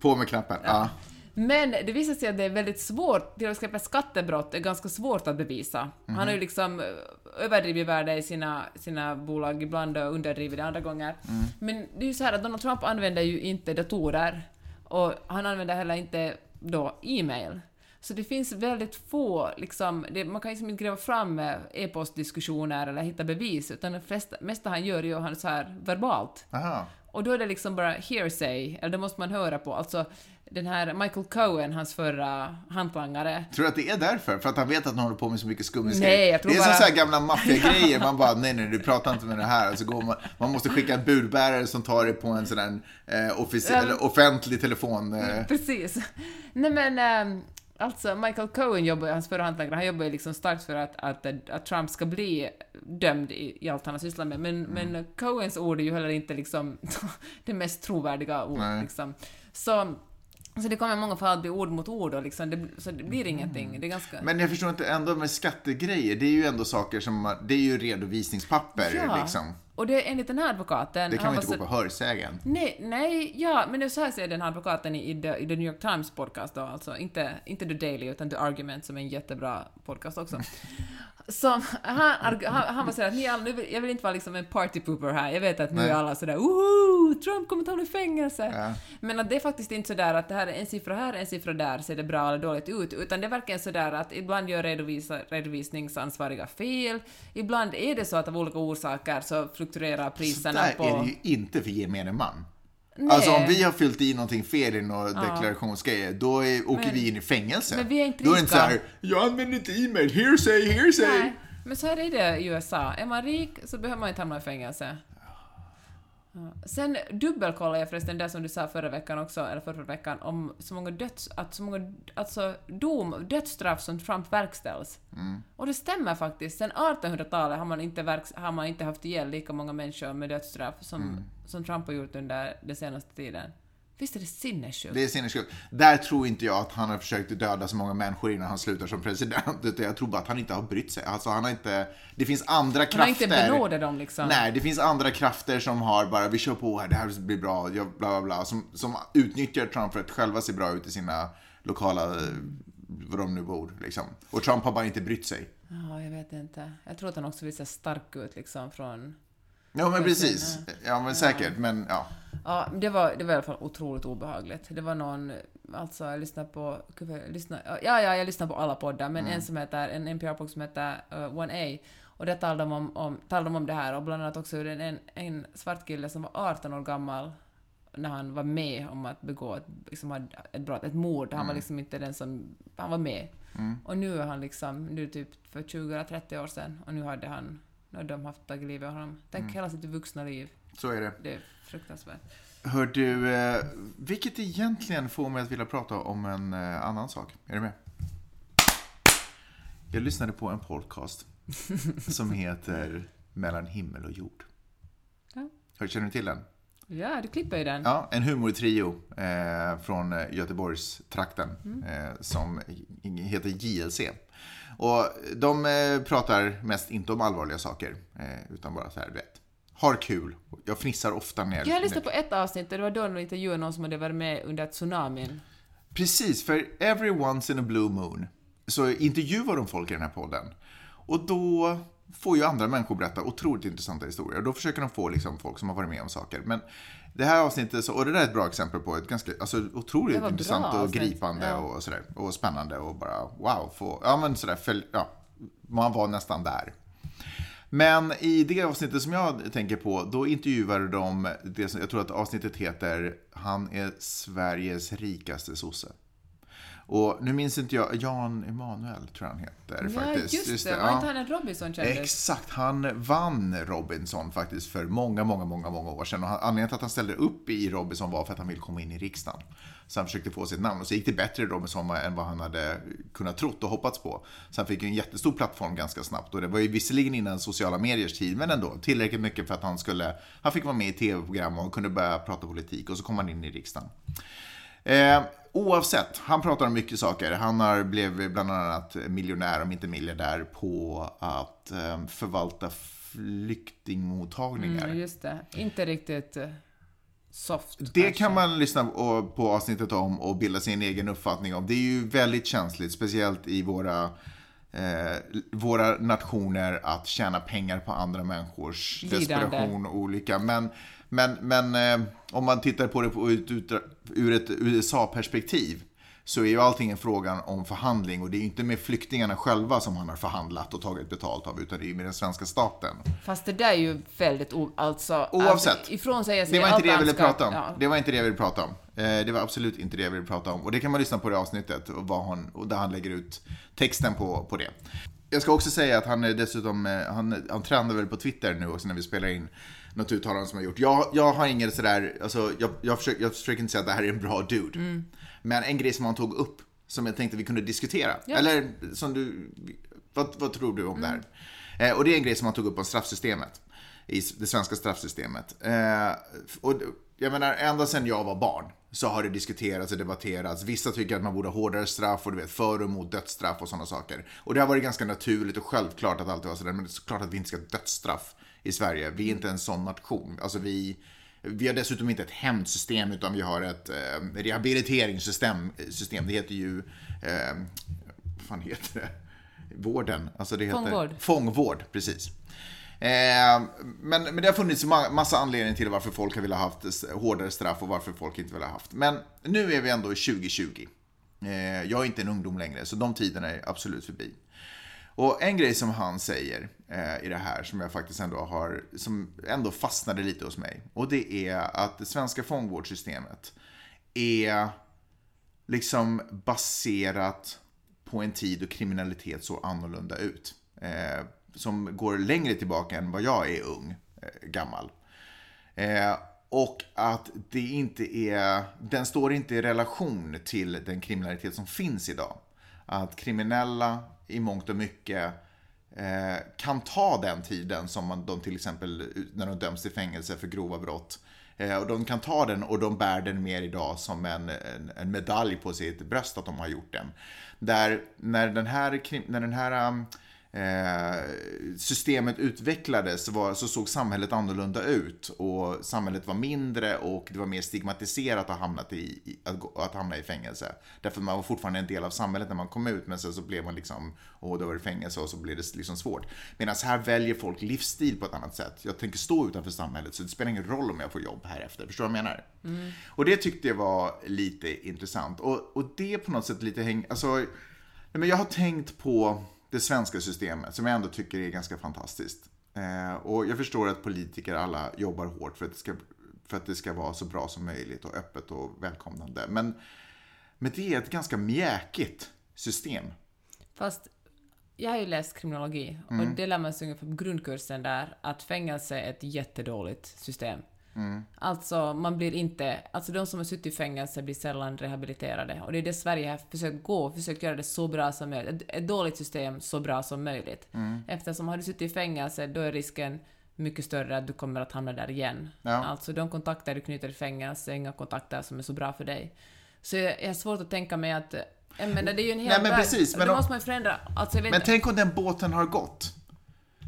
På med knappen. Ja. Men det visar sig att det är väldigt svårt, till exempel skattebrott är ganska svårt att bevisa. Han har ju liksom eh, överdrivit värde i sina, sina bolag ibland och underdrivit det andra gånger. Men det är ju så här att Donald Trump använder ju inte datorer och han använder heller inte då e-mail. Så det finns väldigt få, liksom, det, man kan liksom inte gräva fram eh, e-postdiskussioner eller hitta bevis, utan det flesta, mesta han gör gör han så här verbalt. Aha. Och då är det liksom bara hearsay, eller det måste man höra på. Alltså, den här Michael Cohen, hans förra hantlangare, Tror du att det är därför? För att han vet att han håller på med så mycket Nej, skummisgrejer? jag tror Det är som bara- så här gamla maffiagrejer. Man bara, nej, nej, du pratar inte med det här. Alltså går man, man måste skicka en budbärare som tar det på en sån där eh, Ja. eller offentlig telefon. Eh. Precis. Nej men, ähm, alltså Michael Cohen jobbar hans förra hantlangare, han jobbar ju liksom starkt för att, att, att Trump ska bli dömd i, i allt han har sysslat med, men, men Cohens ord är ju heller inte liksom det mest trovärdiga ord Nej. liksom. Så, så det kommer många fall att bli ord mot ord och liksom, det, så det blir ingenting. Det är ganska... Men jag förstår inte, ändå med skattegrejer, det är ju ändå saker som, det är ju redovisningspapper Ja. liksom. Och det är enligt den här advokaten... Det kan man inte var gå så- på hörsägen. Nej, nej, ja, men det är så här säger den här advokaten i, i, the, i The New York Times podcast då, alltså inte, inte The Daily utan The Argument som är en jättebra podcast också. Som, han, han, han var sådär att ni alla, nu jag vill inte vara liksom en party pooper här, jag vet att nu Nej. är alla sådär woho, Trump kommer ta honom i fängelse. Ja. Men att det är faktiskt inte sådär att det här är en siffra här, en siffra där, ser det bra eller dåligt ut, utan det är verkligen sådär att ibland gör redovisa, redovisningsansvariga fel, ibland är det så att av olika orsaker så fluktuerar Så priserna där på... är det ju inte för gemene man. Nej. Alltså om vi har fyllt i någonting fel i några deklarationsgrejer, då är, åker Men- vi in i fängelse. men vi är inte då är det inte rika. så här, jag använder inte e-mail, hearsay, hearsay. Nej, men så här är det i USA. Är man rik så behöver man inte hamna i fängelse. Sen dubbelkollade jag förresten det som du sa förra veckan också, eller förra veckan, om så många döds... Att så många alltså dom, dödsstraff som Trump verkställs. Och det stämmer faktiskt. Sen 1800-talet har man inte, verks, har man inte haft ihjäl lika många människor med dödsstraff som, som Trump har gjort under den senaste tiden. Visst är det sinnessjukt? Det är sinnessjukt. Där tror inte jag att han har försökt döda så många människor innan han slutar som president. Utan jag tror bara att han inte har brytt sig. Alltså han har inte... Det finns andra krafter. Han har inte benådat dem liksom. Nej, det finns andra krafter som har bara, vi kör på här, det här blir bra, bla bla bla. Som, som utnyttjar Trump för att själva se bra ut i sina lokala, eh, var de nu bor liksom. Och Trump har bara inte brytt sig. Ja, jag vet inte. Jag tror att han också vill se stark ut liksom från... Ja, men precis. Ja, men säkert. Men ja. Ja, det var, det var i alla fall otroligt obehagligt. Det var någon, alltså jag lyssnade på, lyssnade, ja, ja, jag lyssnade på alla poddar, men en som heter, en NPR-podd som heter uh, 1A, och där talade de om, om, talade de om det här, och bland annat också hur en, en, svart kille som var 18 år gammal, när han var med om att begå ett, liksom, ett brott, ett mord, han var liksom inte den som, han var med. Och nu är han liksom, nu typ för 20-30 år sedan, och nu hade han, har de haft tagit livet av honom. Tänk hela sitt vuxna liv. Så är det. Det är fruktansvärt. Hör du, eh, vilket egentligen får mig att vilja prata om en eh, annan sak. Är du med? Jag lyssnade på en podcast som heter Mellan himmel och jord. Ja. Hör, känner du till den? Ja, du klipper ju den. Ja, en humortrio eh, från eh, Göteborgstrakten eh, som heter JLC. Och de eh, pratar mest inte om allvarliga saker, eh, utan bara så här, du vet, har kul. Jag fnissar ofta när Jag lyssnade på ett avsnitt och det var då de intervjuade någon som hade varit med under tsunamin. Precis, för every once in a blue moon så intervjuar de folk i den här podden. Och då får ju andra människor berätta otroligt intressanta historier. Och då försöker de få liksom folk som har varit med om saker. Men det här avsnittet, så, och det där är ett bra exempel på ett ganska, alltså otroligt intressant och avsnitt, gripande ja. och sådär. Och spännande och bara wow, få, ja men sådär, följ, ja, man var nästan där. Men i det avsnittet som jag tänker på, då intervjuade de det som, jag tror att avsnittet heter Han är Sveriges rikaste sosse. Och nu minns inte jag, Jan Emanuel tror jag han heter Ja, faktiskt. just det. Var ja. inte han en Robinson-kändis? Exakt, han vann Robinson faktiskt för många, många, många, många år sedan. Och han- anledningen till att han ställde upp i Robinson var för att han ville komma in i riksdagen. Så han försökte få sitt namn. Och så gick det bättre i Robinson än vad han hade kunnat trott och hoppats på. Så han fick ju en jättestor plattform ganska snabbt. Och det var ju visserligen innan sociala mediers tid, men ändå tillräckligt mycket för att han skulle... Han fick vara med i tv-program och kunde börja prata politik. Och så kom han in i riksdagen. Eh, oavsett, han pratar om mycket saker. Han har blev bland annat miljonär, om inte miljardär, på att eh, förvalta flyktingmottagningar. Mm, just det. Inte riktigt eh, soft. Det kanske. kan man lyssna på på avsnittet om och bilda sin egen uppfattning om. Det är ju väldigt känsligt, speciellt i våra, eh, våra nationer, att tjäna pengar på andra människors Lidande. desperation och olycka. Men, men, men eh, om man tittar på det på, ut, ut, ur ett USA-perspektiv så är ju allting en fråga om förhandling och det är ju inte med flyktingarna själva som han har förhandlat och tagit betalt av utan det är ju med den svenska staten. Fast det där är ju väldigt o... Alltså... Oavsett. Ifrån sig Det var inte det jag ville prata om. Ja. Det var inte det jag ville prata om. Eh, Det var absolut inte det jag ville prata om. Och det kan man lyssna på det avsnittet och, vad han, och där han lägger ut texten på, på det. Jag ska också säga att han är dessutom, eh, han, han tränar väl på Twitter nu också när vi spelar in något uttalande som jag gjort. Jag, jag har inget sådär, alltså jag, jag, försöker, jag försöker inte säga att det här är en bra dude. Mm. Men en grej som han tog upp, som jag tänkte vi kunde diskutera. Ja. Eller som du, vad, vad tror du om Mm. det här? Eh, och det är en grej som han tog upp om straffsystemet. I det svenska straffsystemet. Eh, och jag menar, ända sedan jag var barn så har det diskuterats och debatterats. Vissa tycker att man borde ha hårdare straff och du vet, för och emot dödsstraff och sådana saker. Och det har varit ganska naturligt och självklart att alltid vara sådär. Men det är såklart att vi inte ska ha dödsstraff i Sverige. Vi är inte en sån nation. Alltså vi, vi har dessutom inte ett hämndsystem utan vi har ett eh, rehabiliteringssystem. System. Det heter ju, eh, vad fan heter det? Vården. Alltså det heter, Fångvård. Fångvård, precis. Eh, men, men det har funnits ma- massa anledningar till varför folk har velat ha haft hårdare straff och varför folk inte vill ha haft. Men nu är vi ändå i 2020. Eh, jag är inte en ungdom längre, så de tiderna är absolut förbi. Och en grej som han säger eh, i det här som jag faktiskt ändå har, som ändå fastnade lite hos mig. Och det är att det svenska fångvårdssystemet är liksom baserat på en tid då kriminalitet såg annorlunda ut. Eh, som går längre tillbaka än vad jag är ung, eh, gammal. Eh, och att det inte är, den står inte i relation till den kriminalitet som finns idag. Att kriminella i mångt och mycket eh, kan ta den tiden som man, de till exempel när de döms till fängelse för grova brott Eh, och de kan ta den och de bär den mer idag som en, en, en medalj på sitt bröst att de har gjort den. Där när den här, när den här um, systemet utvecklades så, så såg samhället annorlunda ut och samhället var mindre och det var mer stigmatiserat att, hamnat i, att, att hamna i fängelse. Därför man var fortfarande en del av samhället när man kom ut men sen så blev man liksom, och då var det fängelse och så blev det liksom svårt. Medan här väljer folk livsstil på ett annat sätt. Jag tänker stå utanför samhället så det spelar ingen roll om jag får jobb här efter. Förstår du vad jag menar? Mm. Och det tyckte jag var lite intressant. Och, och det på något sätt lite häng, alltså, men jag har tänkt på det svenska systemet som jag ändå tycker är ganska fantastiskt. Eh, och jag förstår att politiker alla jobbar hårt för att, det ska, för att det ska vara så bra som möjligt och öppet och välkomnande. Men, men det är ett ganska mjäkigt system. Fast jag har ju läst kriminologi och mm. det lär man sig ungefär på grundkursen där att fängelse är ett jättedåligt system. Mm. Alltså, man blir inte... Alltså de som har suttit i fängelse blir sällan rehabiliterade. Och det är det Sverige har försökt gå, försökt göra det så bra som möjligt. Ett, dåligt system så bra som möjligt. Mm. Eftersom har du suttit i fängelse, då är risken mycket större att du kommer att hamna där igen. Ja. Alltså de kontakter du knyter i fängelse är inga kontakter som är så bra för dig. Så jag har svårt att tänka mig att... Men det är ju en hel Nej, men precis, men, då måste man ju förändra. Alltså, men tänk om den båten har gått.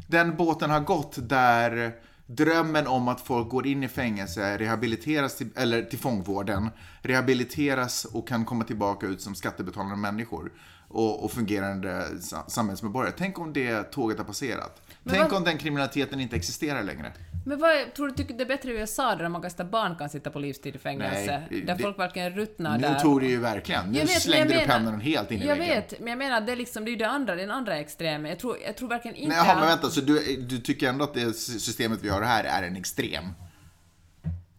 Den båten har gått där drömmen om att folk går in i fängelse, rehabiliteras till, eller till fångvården, rehabiliteras och kan komma tillbaka ut som skattebetalande människor och, och fungerande samhällsmedborgare. Tänk om det tåget har passerat. Men Tänk vad... om den kriminaliteten inte existerar längre. Men vad tror du tycker det är bättre i USA där man kastar barn kan sitta på livstid i fängelse? Nej, där det, folk verkligen ruttnar nu där. Nu tog det ju verkligen. Nu vet, slängde du pennan helt in i Jag väggen. vet, men jag menar det är liksom, det är ju det andra, den andra extremen. Jag tror, jag tror verkligen inte... Nej, jaha, men vänta, så du, du tycker ändå att det systemet vi har här är en extrem?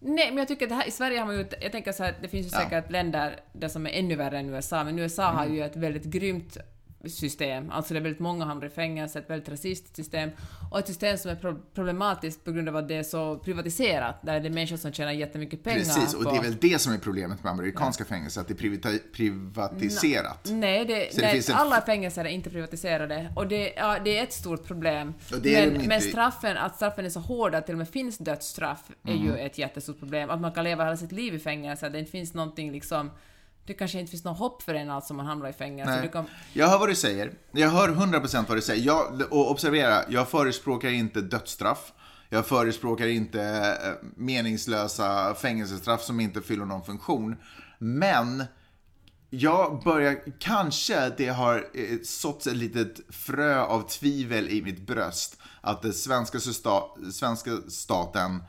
Nej, men jag tycker att här, i Sverige har man ju, jag tänker så här, det finns ju säkert länder där som är ännu värre än USA, men USA mm. har ju ett väldigt grymt system. Alltså det är väldigt många hamnar i fängelse, ett väldigt rasistiskt system och ett system som är pro problematiskt på grund av att det är så privatiserat, där det är människor som tjänar jättemycket pengar. Precis, och det är väl det som är problemet med amerikanska ja. fängelser, att det är privatiserat. Nej, det, nej det alla fängelser är inte privatiserade och det, ja, det är ett stort problem. men, men straffen, att straffen är så hårda, att till och med finns dödsstraff, är mm. ju ett jättestort problem. Att man kan leva hela sitt liv i fängelse, att det inte finns någonting liksom det kanske inte finns något hopp för en alltså om man hamnar i fängelse. Kan... Jag hör vad du säger. Jag hör 100% vad du säger. Jag, och observera, jag förespråkar inte dödsstraff. Jag förespråkar inte eh, meningslösa fängelsestraff som inte fyller någon funktion. Men jag börjar, kanske det har eh, såtts ett litet frö av tvivel i mitt bröst att den svenska, svenska staten,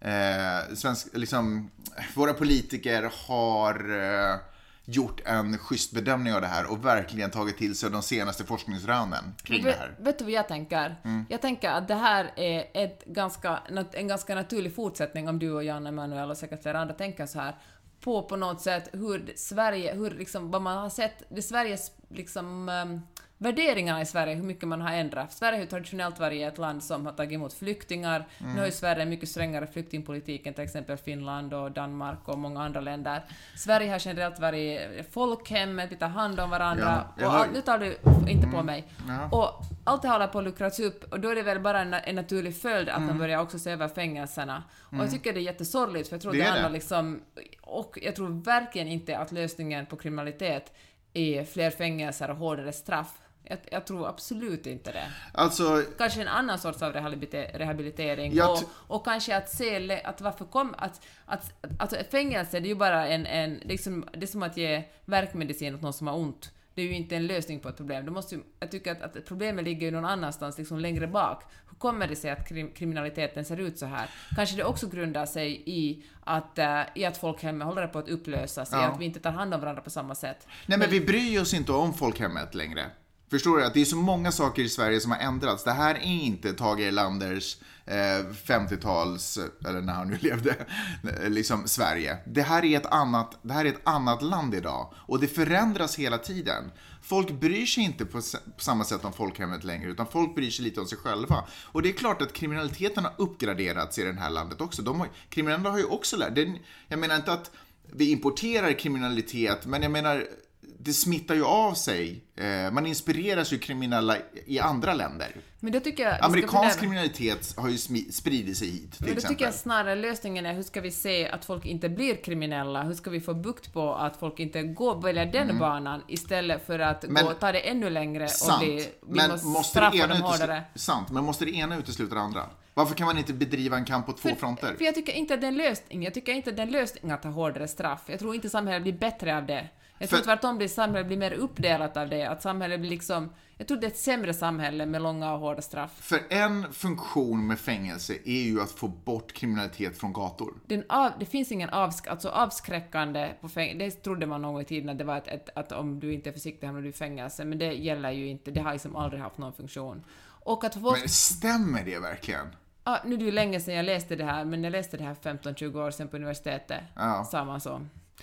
eh, svensk, liksom, våra politiker har eh, gjort en schysst bedömning av det här och verkligen tagit till sig de senaste forskningsrönen kring det här. Vet du vad jag tänker? Mm. Jag tänker att det här är ett ganska, en ganska naturlig fortsättning om du och Jan Emanuel och säkert flera andra tänker så här på på något sätt hur Sverige, hur liksom, vad man har sett, det Sveriges liksom um, värderingarna i Sverige, hur mycket man har ändrat. Sverige har ju traditionellt varit ett land som har tagit emot flyktingar. Mm. Nu har ju Sverige mycket strängare flyktingpolitik än till exempel Finland och Danmark och många andra länder. Sverige har generellt varit folkhemmet, vi tar hand om varandra. Ja, och all, nu tar du inte på mm. mig. Ja. Och allt det håller på att luckras upp och då är det väl bara en, en naturlig följd att mm. man börjar också se över fängelserna. Och jag mm. tycker det är jättesorgligt för jag tror det, det handlar liksom... Och jag tror verkligen inte att lösningen på kriminalitet är fler fängelser och hårdare straff. Jag, jag, tror absolut inte det. Alltså, kanske en annan sorts av rehabilitering och, och kanske att se att varför kom... Att, att, alltså fängelse, det är ju bara en... en liksom, det är som att ge verkmedicin åt någon som har ont. Det är ju inte en lösning på ett problem. Måste ju, jag tycker att, att problemet ligger ju någon annanstans, liksom längre bak. Hur kommer det sig att krim, kriminaliteten ser ut så här? Kanske det också grundar sig i att, uh, i att folkhemmet håller på att upplösas, ja. i att vi inte tar hand om varandra på samma sätt. Nej, men, men vi bryr oss inte om folkhemmet längre. Förstår du? Att det är så många saker i Sverige som har ändrats. Det här är inte Tage Erlanders eh, 50-tals, eller när han nu levde, liksom Sverige. Det här, är ett annat, det här är ett annat land idag. Och det förändras hela tiden. Folk bryr sig inte på, på samma sätt om folkhemmet längre, utan folk bryr sig lite om sig själva. Och det är klart att kriminaliteten har uppgraderats i det här landet också. De har, kriminella har ju också lärt. Det, jag menar inte att vi importerar kriminalitet, men jag menar det smittar ju av sig. Eh, man inspireras ju kriminella i andra länder. Men då tycker jag... Amerikansk kriminalitet har ju spridit sig hit, till Men då exempel. tycker jag snarare lösningen är hur ska vi se att folk inte blir kriminella? Hur ska vi få bukt på att folk inte går, väljer den banan istället för att Mm. Men- gå, ta det ännu längre och Sant. bli, vi Men måste måste det, straffa ena dem hårdare? sant, men måste det ena utesluta det andra? Varför kan man inte bedriva en kamp på två fronter? För jag tycker inte att det är en lösning. Jag tycker inte att det är en lösning att ha hårdare straff. Jag tror inte samhället blir bättre av det. Jag tror För- tvärtom blir samhället blir mer uppdelat av det. Att samhället blir liksom... Jag tror det är ett sämre samhälle med långa och hårda straff. För en funktion med fängelse är ju att få bort kriminalitet från gator. Av, det finns ingen avsk, alltså avskräckande på fängelse. Det trodde man någon gång i tiden att det var ett, ett, att om du inte är försiktig hamnar du i fängelse. Men det gäller ju inte. Det har liksom aldrig haft någon funktion. Och att folk... Men stämmer det verkligen? Ja, nu är det ju länge sedan jag läste det här, men jag läste det här 15-20 år sedan på universitetet. Ja. Sa man så.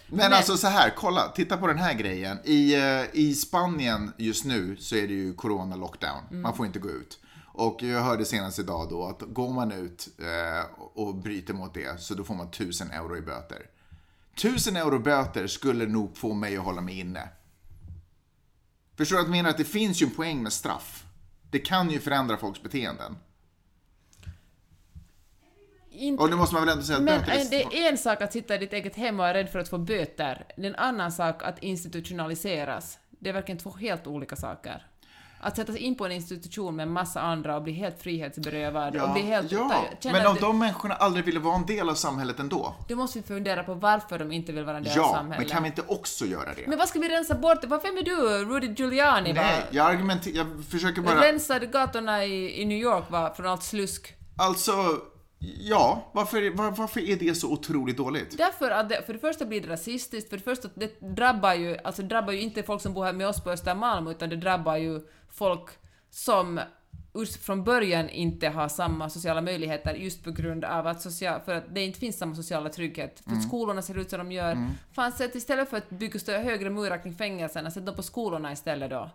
Men, alltså så här, kolla, titta på den här grejen. I, eh, I Spanien just nu så är det ju corona-lockdown. Mm. Man får inte gå ut. Och jag hörde senast idag då att går man ut eh, och bryter mot det så då får man 1000 euro i böter. 1000 euro böter skulle nog få mig att hålla mig inne. Förstår du att jag menar? Att det finns ju en poäng med straff. Det kan ju förändra folks beteenden. Inte Och nu måste man väl ändå säga att Men böter eh, det är en sak att sitta i ditt eget hem och vara rädd för att få böter. Det är en annan sak att institutionaliseras. Det är verkligen två helt olika saker. Att sätta sig in på en institution med en massa andra och bli helt frihetsberövad och bli helt... ja. men om du, de människorna aldrig ville vara en del av samhället ändå. Då måste vi fundera på varför de inte vill vara en del av Ja, samhället. men kan vi inte också göra det? Men vad ska vi rensa bort? Vem är du? Rudy Giuliani va? Nej, jag argumenterar, jag försöker bara... Rensade gatorna i, i New York va? Från allt slusk. Alltså, ja, varför, var, varför är det så otroligt dåligt? Därför att det, för det första blir det rasistiskt, för det första det drabbar ju, alltså drabbar ju inte folk som bor här med oss på Östermalm, utan det drabbar ju folk som från början inte har samma sociala möjligheter just på grund av att, social, för att det inte finns samma sociala trygghet. För att skolorna ser ut som de gör. Fan, sätt istället för att bygga större, högre murar kring fängelserna, sätt dem på skolorna istället då.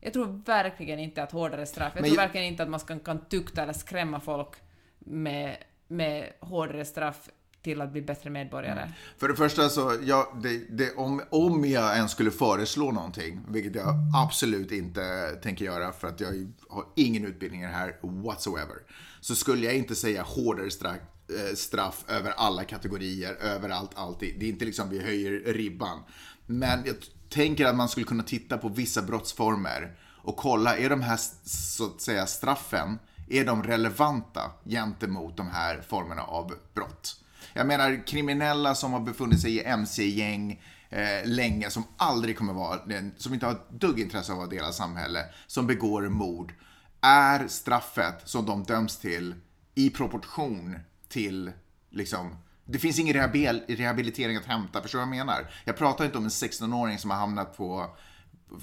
Jag tror verkligen inte att hårdare straff, jag Men tror verkligen inte att man ska, kan tukta eller skrämma folk med, med hårdare straff till att bli bättre medborgare. Mm. För det första så, ja, det, det, om, om jag ens skulle föreslå någonting, vilket jag absolut inte tänker göra för att jag har ingen utbildning i det här whatsoever, så skulle jag inte säga hårdare straff, eh, straff över alla kategorier, överallt, alltid. Det är inte liksom vi höjer ribban. Men jag tänker att man skulle kunna titta på vissa brottsformer och kolla, är de här så att säga straffen, är de relevanta gentemot de här formerna av brott? Jag menar kriminella som har befunnit sig i MC-gäng eh, länge, som aldrig kommer vara, som inte har ett dugg intresse av att dela samhälle, som begår mord. Är straffet som de döms till i proportion till, liksom, det finns ingen rehabil- rehabilitering att hämta, förstår du vad jag menar? Jag pratar inte om en 16-åring som har hamnat på,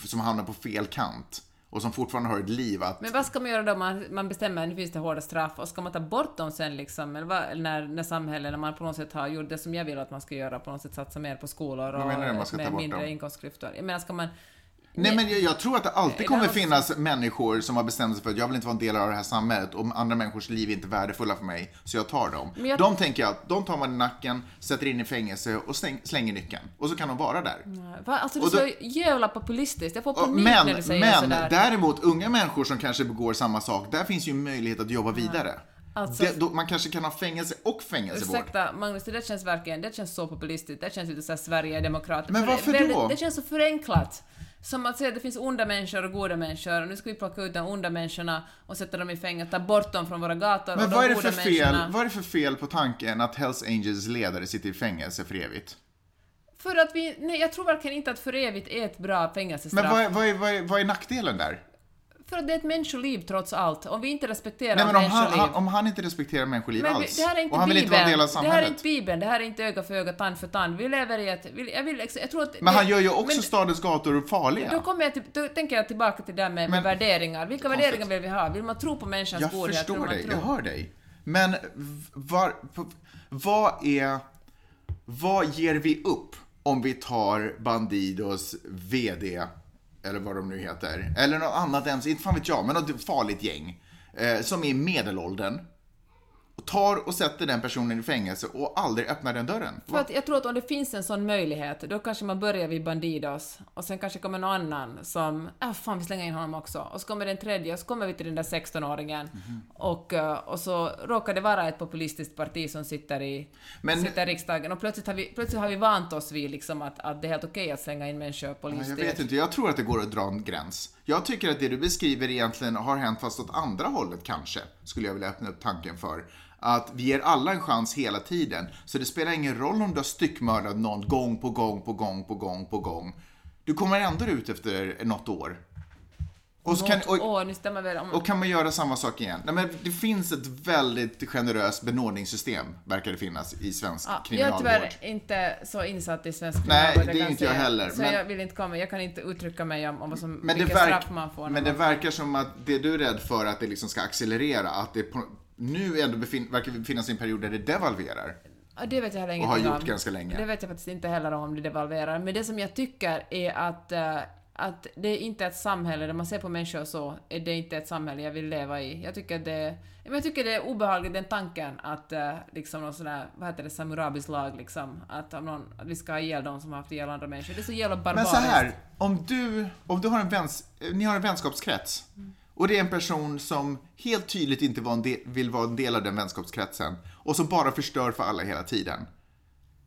som har hamnat på fel kant och som fortfarande har ett liv att Men vad ska man göra då? Man, man bestämmer att nu finns det hårda straff och ska man ta bort dem sen liksom? Eller vad, när, när samhället, när man på något sätt har gjort det som jag vill att man ska göra, på något sätt satsa mer på skolor och med mindre inkomstklyftor. Jag menar, ska man... Nej, men jag, jag tror att det alltid kommer finnas människor som har bestämt sig för att jag vill inte vara en del av det här samhället och andra människors liv är inte värdefulla för mig, så jag tar dem. Men jag- De tänker jag att de tar man i nacken, sätter in i fängelse och släng, slänger nyckeln. Och så kan de vara där. Va? Alltså det är Och då- så jävla populistiskt. Jag får panik men när du säger men sådär. däremot, unga människor som kanske begår samma sak, där finns ju möjlighet att jobba vidare. Alltså- det, då, man kanske kan ha fängelse och fängelsevård. Ursäkta Magnus, det där känns verkligen, det känns så populistiskt. Det känns lite såhär Sverigedemokrater. Men För varför det, då? Det, det känns så förenklat. Som att säga att det finns onda människor och goda människor och nu ska vi plocka ut de onda människorna och sätta dem i fängelse, ta bort dem från våra gator Men och vad de är, det för fel, människorna. vad är det för fel på tanken att Hells Angels ledare sitter i fängelse för evigt? För att vi, nej jag tror verkligen inte att för evigt är ett bra fängelsestraff. Men vad är, vad, är, vad, är, vad är nackdelen där? För att det är ett människoliv trots allt. Om vi inte respekterar Nej, men om han, människoliv... han, om han inte respekterar människoliv Men alls, det här är inte och han vill inte Bibeln. vara en del av Det här är samhället. inte Bibeln, det här är inte öga för öga, tand för tand. Vi lever i ett... vi- Jag, vill, jag tror att... Men det- han gör ju också men stadens gator farliga. Då, kommer jag till, då tänker jag tillbaka till det där med, med värderingar. Vilka Konstigt. värderingar vill vi ha? Vill man tro på människans Jag godhet? Vill förstår dig, jag hör dig. Men var, vad är... Vad ger vi upp om vi tar Bandidos VD, eller vad de nu heter, eller något annat ens, inte fan vet jag, men något farligt gäng, eh, som är i medelåldern. Tar och sätter den personen i fängelse och aldrig öppnar den dörren. För att jag tror att om det finns en sån möjlighet, då kanske man börjar vid Bandidos, och sen kanske kommer någon annan som, ah fan vi slänger in honom också, och så kommer den tredje, och så kommer vi till den där 16-åringen, Mhm. och, eh, och så råkar det vara ett populistiskt parti som sitter i, Men- sitter i riksdagen, och plötsligt har vi, plötsligt har vi vant oss vid liksom att, att det är helt okej att slänga in människor på Ja, Jag vet inte, jag tror att det går att dra en gräns. Jag tycker att det du beskriver egentligen har hänt fast åt andra hållet kanske, skulle jag vilja öppna upp tanken för. Att vi ger alla en chans hela tiden, så det spelar ingen roll om du har styckmördat någon gång på gång på gång på gång på gång. Du kommer ändå ut efter något år. Och, kan, och, år, nu stämmer väl om... och kan man göra samma sak igen? Nej, men det finns ett väldigt generöst benådningssystem, verkar det finnas, i svensk Ja, jag är kriminalvård. tyvärr inte så insatt i svensk Nej, kriminalvård, det är inte jag heller, Så men- jag vill inte komma, jag kan inte uttrycka mig om, om vad som, Men vilka verk, straff man får. men det man- verkar som att det du är rädd för att det liksom ska accelerera, att det på, nu ändå befin, verkar vi befinna sig i en period där det devalverar. Ja, det vet jag heller Och ingenting har gjort om. ganska länge. Det vet jag faktiskt inte heller om det devalverar. Men det som jag tycker är att, eh, att det är inte ett samhälle, där man ser på människor så, är det inte ett samhälle jag vill leva i. Jag tycker det, men jag tycker det är obehagligt den tanken att eh, liksom någon sån där, vad heter det, Samurabis lag liksom, att, om någon, att vi ska ha ihjäl de som har haft ihjäl andra människor. Det är så jävla Men barbariskt. så här, om du, om du har en väns, ni har en vänskapskrets och det är en person som helt tydligt inte var en del, vill vara en del av den vänskapskretsen och som bara förstör för alla hela tiden.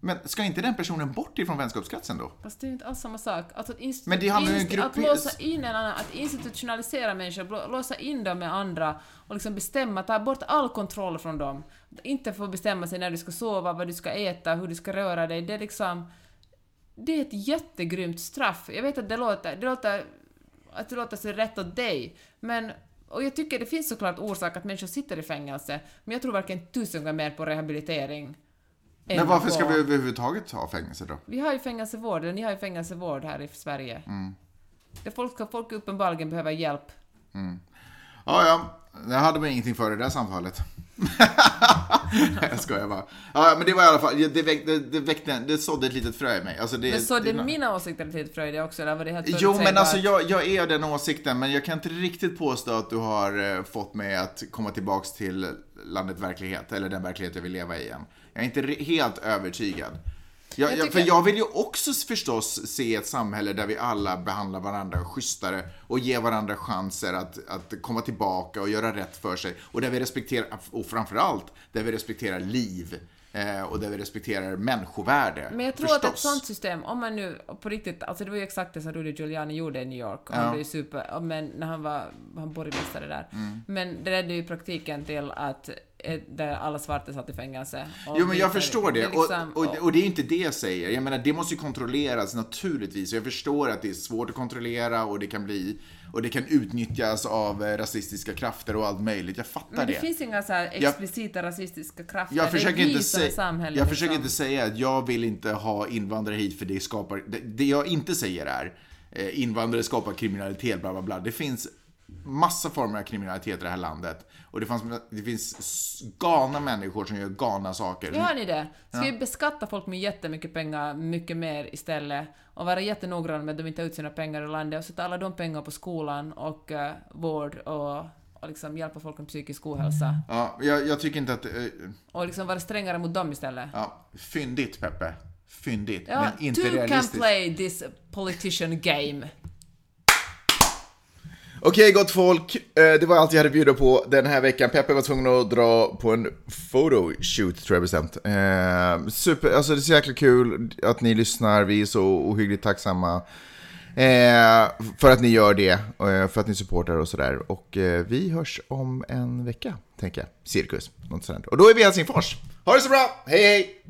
Men ska inte den personen bort ifrån vänskapskretsen då? Fast det är inte alls samma sak. Alltså att, Men det handlar ju grupp- att låsa in en annan, att institutionalisera människor, låsa in dem med andra och liksom bestämma, ta bort all kontroll från dem. Inte få bestämma sig när du ska sova, vad du ska äta, hur du ska röra dig. Det är liksom... Det är ett jättegrymt straff. Jag vet att det låter, det låter, att det låter så rätt åt dig, men och jag tycker det finns såklart orsak att människor sitter i fängelse, men jag tror varken tusen gånger mer på rehabilitering Men varför ska vi överhuvudtaget ha fängelse då? vi har ju fängelsevård, ni har ju fängelsevård här i Sverige. Mm. Det folk, folk uppenbarligen behöver hjälp. Ja, ja. Jag hade väl ingenting för det där samtalet. jag skojar bara. Ja, men det var i alla fall, det väckte, det, väckte, det sådde ett litet frö i mig. Alltså det, Men så det mina åsikter lite fröjdiga också, eller var det helt Jo, men alltså jag, jag är den åsikten, men jag kan inte riktigt påstå att du har eh, fått mig att komma tillbaks till landet verklighet, eller den verklighet jag vill leva i igen. Jag är inte helt övertygad. Jag, Jag för jag vill ju också förstås se ett samhälle där vi alla behandlar varandra schysstare och ger varandra chanser att, att komma tillbaka och göra rätt för sig. Och där vi respekterar, och framförallt, där vi respekterar liv. Eh, och där vi respekterar människovärde. Men jag tror att ett Förstås. sånt system, om man nu på riktigt, alltså det var ju exakt det som Rudy Giuliani gjorde i New York, och han Ja. blev super, men när han var, han borgmästare där. Mm. Men det ledde ju i praktiken till att där alla svarta satt i fängelse. Och Jo, men jag förstår det. liksom- och, och, och det är inte det jag säger. Jag menar, det måste ju kontrolleras naturligtvis. Jag förstår att det är svårt att kontrollera och det kan bli och det kan utnyttjas av eh, rasistiska krafter och allt möjligt. Jag fattar Men det, det. finns inga så här explicita rasistiska krafter. Jag det försöker, inte, säga, samhället. jag försöker liksom. inte säga att jag vill inte ha invandrare hit för det skapar... Det, det jag inte säger är eh, invandrare skapar kriminalitet, bla bla bla. Det finns massa former av kriminalitet i det här landet. Och det, fanns, det finns galna människor som gör galna saker. Har ni det? Ska vi beskatta folk med jättemycket pengar mycket mer istället och vara jättenoggranna med att de inte tar ut sina pengar ur landet och sätta alla de pengar på skolan och eh, vård och, och liksom hjälpa folk med psykisk ohälsa. Ja, jag, jag tycker inte att... eh, Och liksom vara strängare mot dem istället. Ja, fyndigt Peppe. Fyndigt, Ja, men inte two can realistiskt. play this politician game. Okej gott folk, eh, det var allt jag hade att bjuda på den här veckan. Peppe var tvungen att dra på en photoshoot tror jag bestämt. Eh, super, alltså det är så jäkla kul att ni lyssnar, vi är så ohyggligt tacksamma. Eh, för att ni gör det, eh, för att ni supportar och sådär. Och eh, vi hörs om en vecka, tänker jag. Cirkus, något sånt. Och då är vi i Helsingfors. Ha det så bra, hej hej!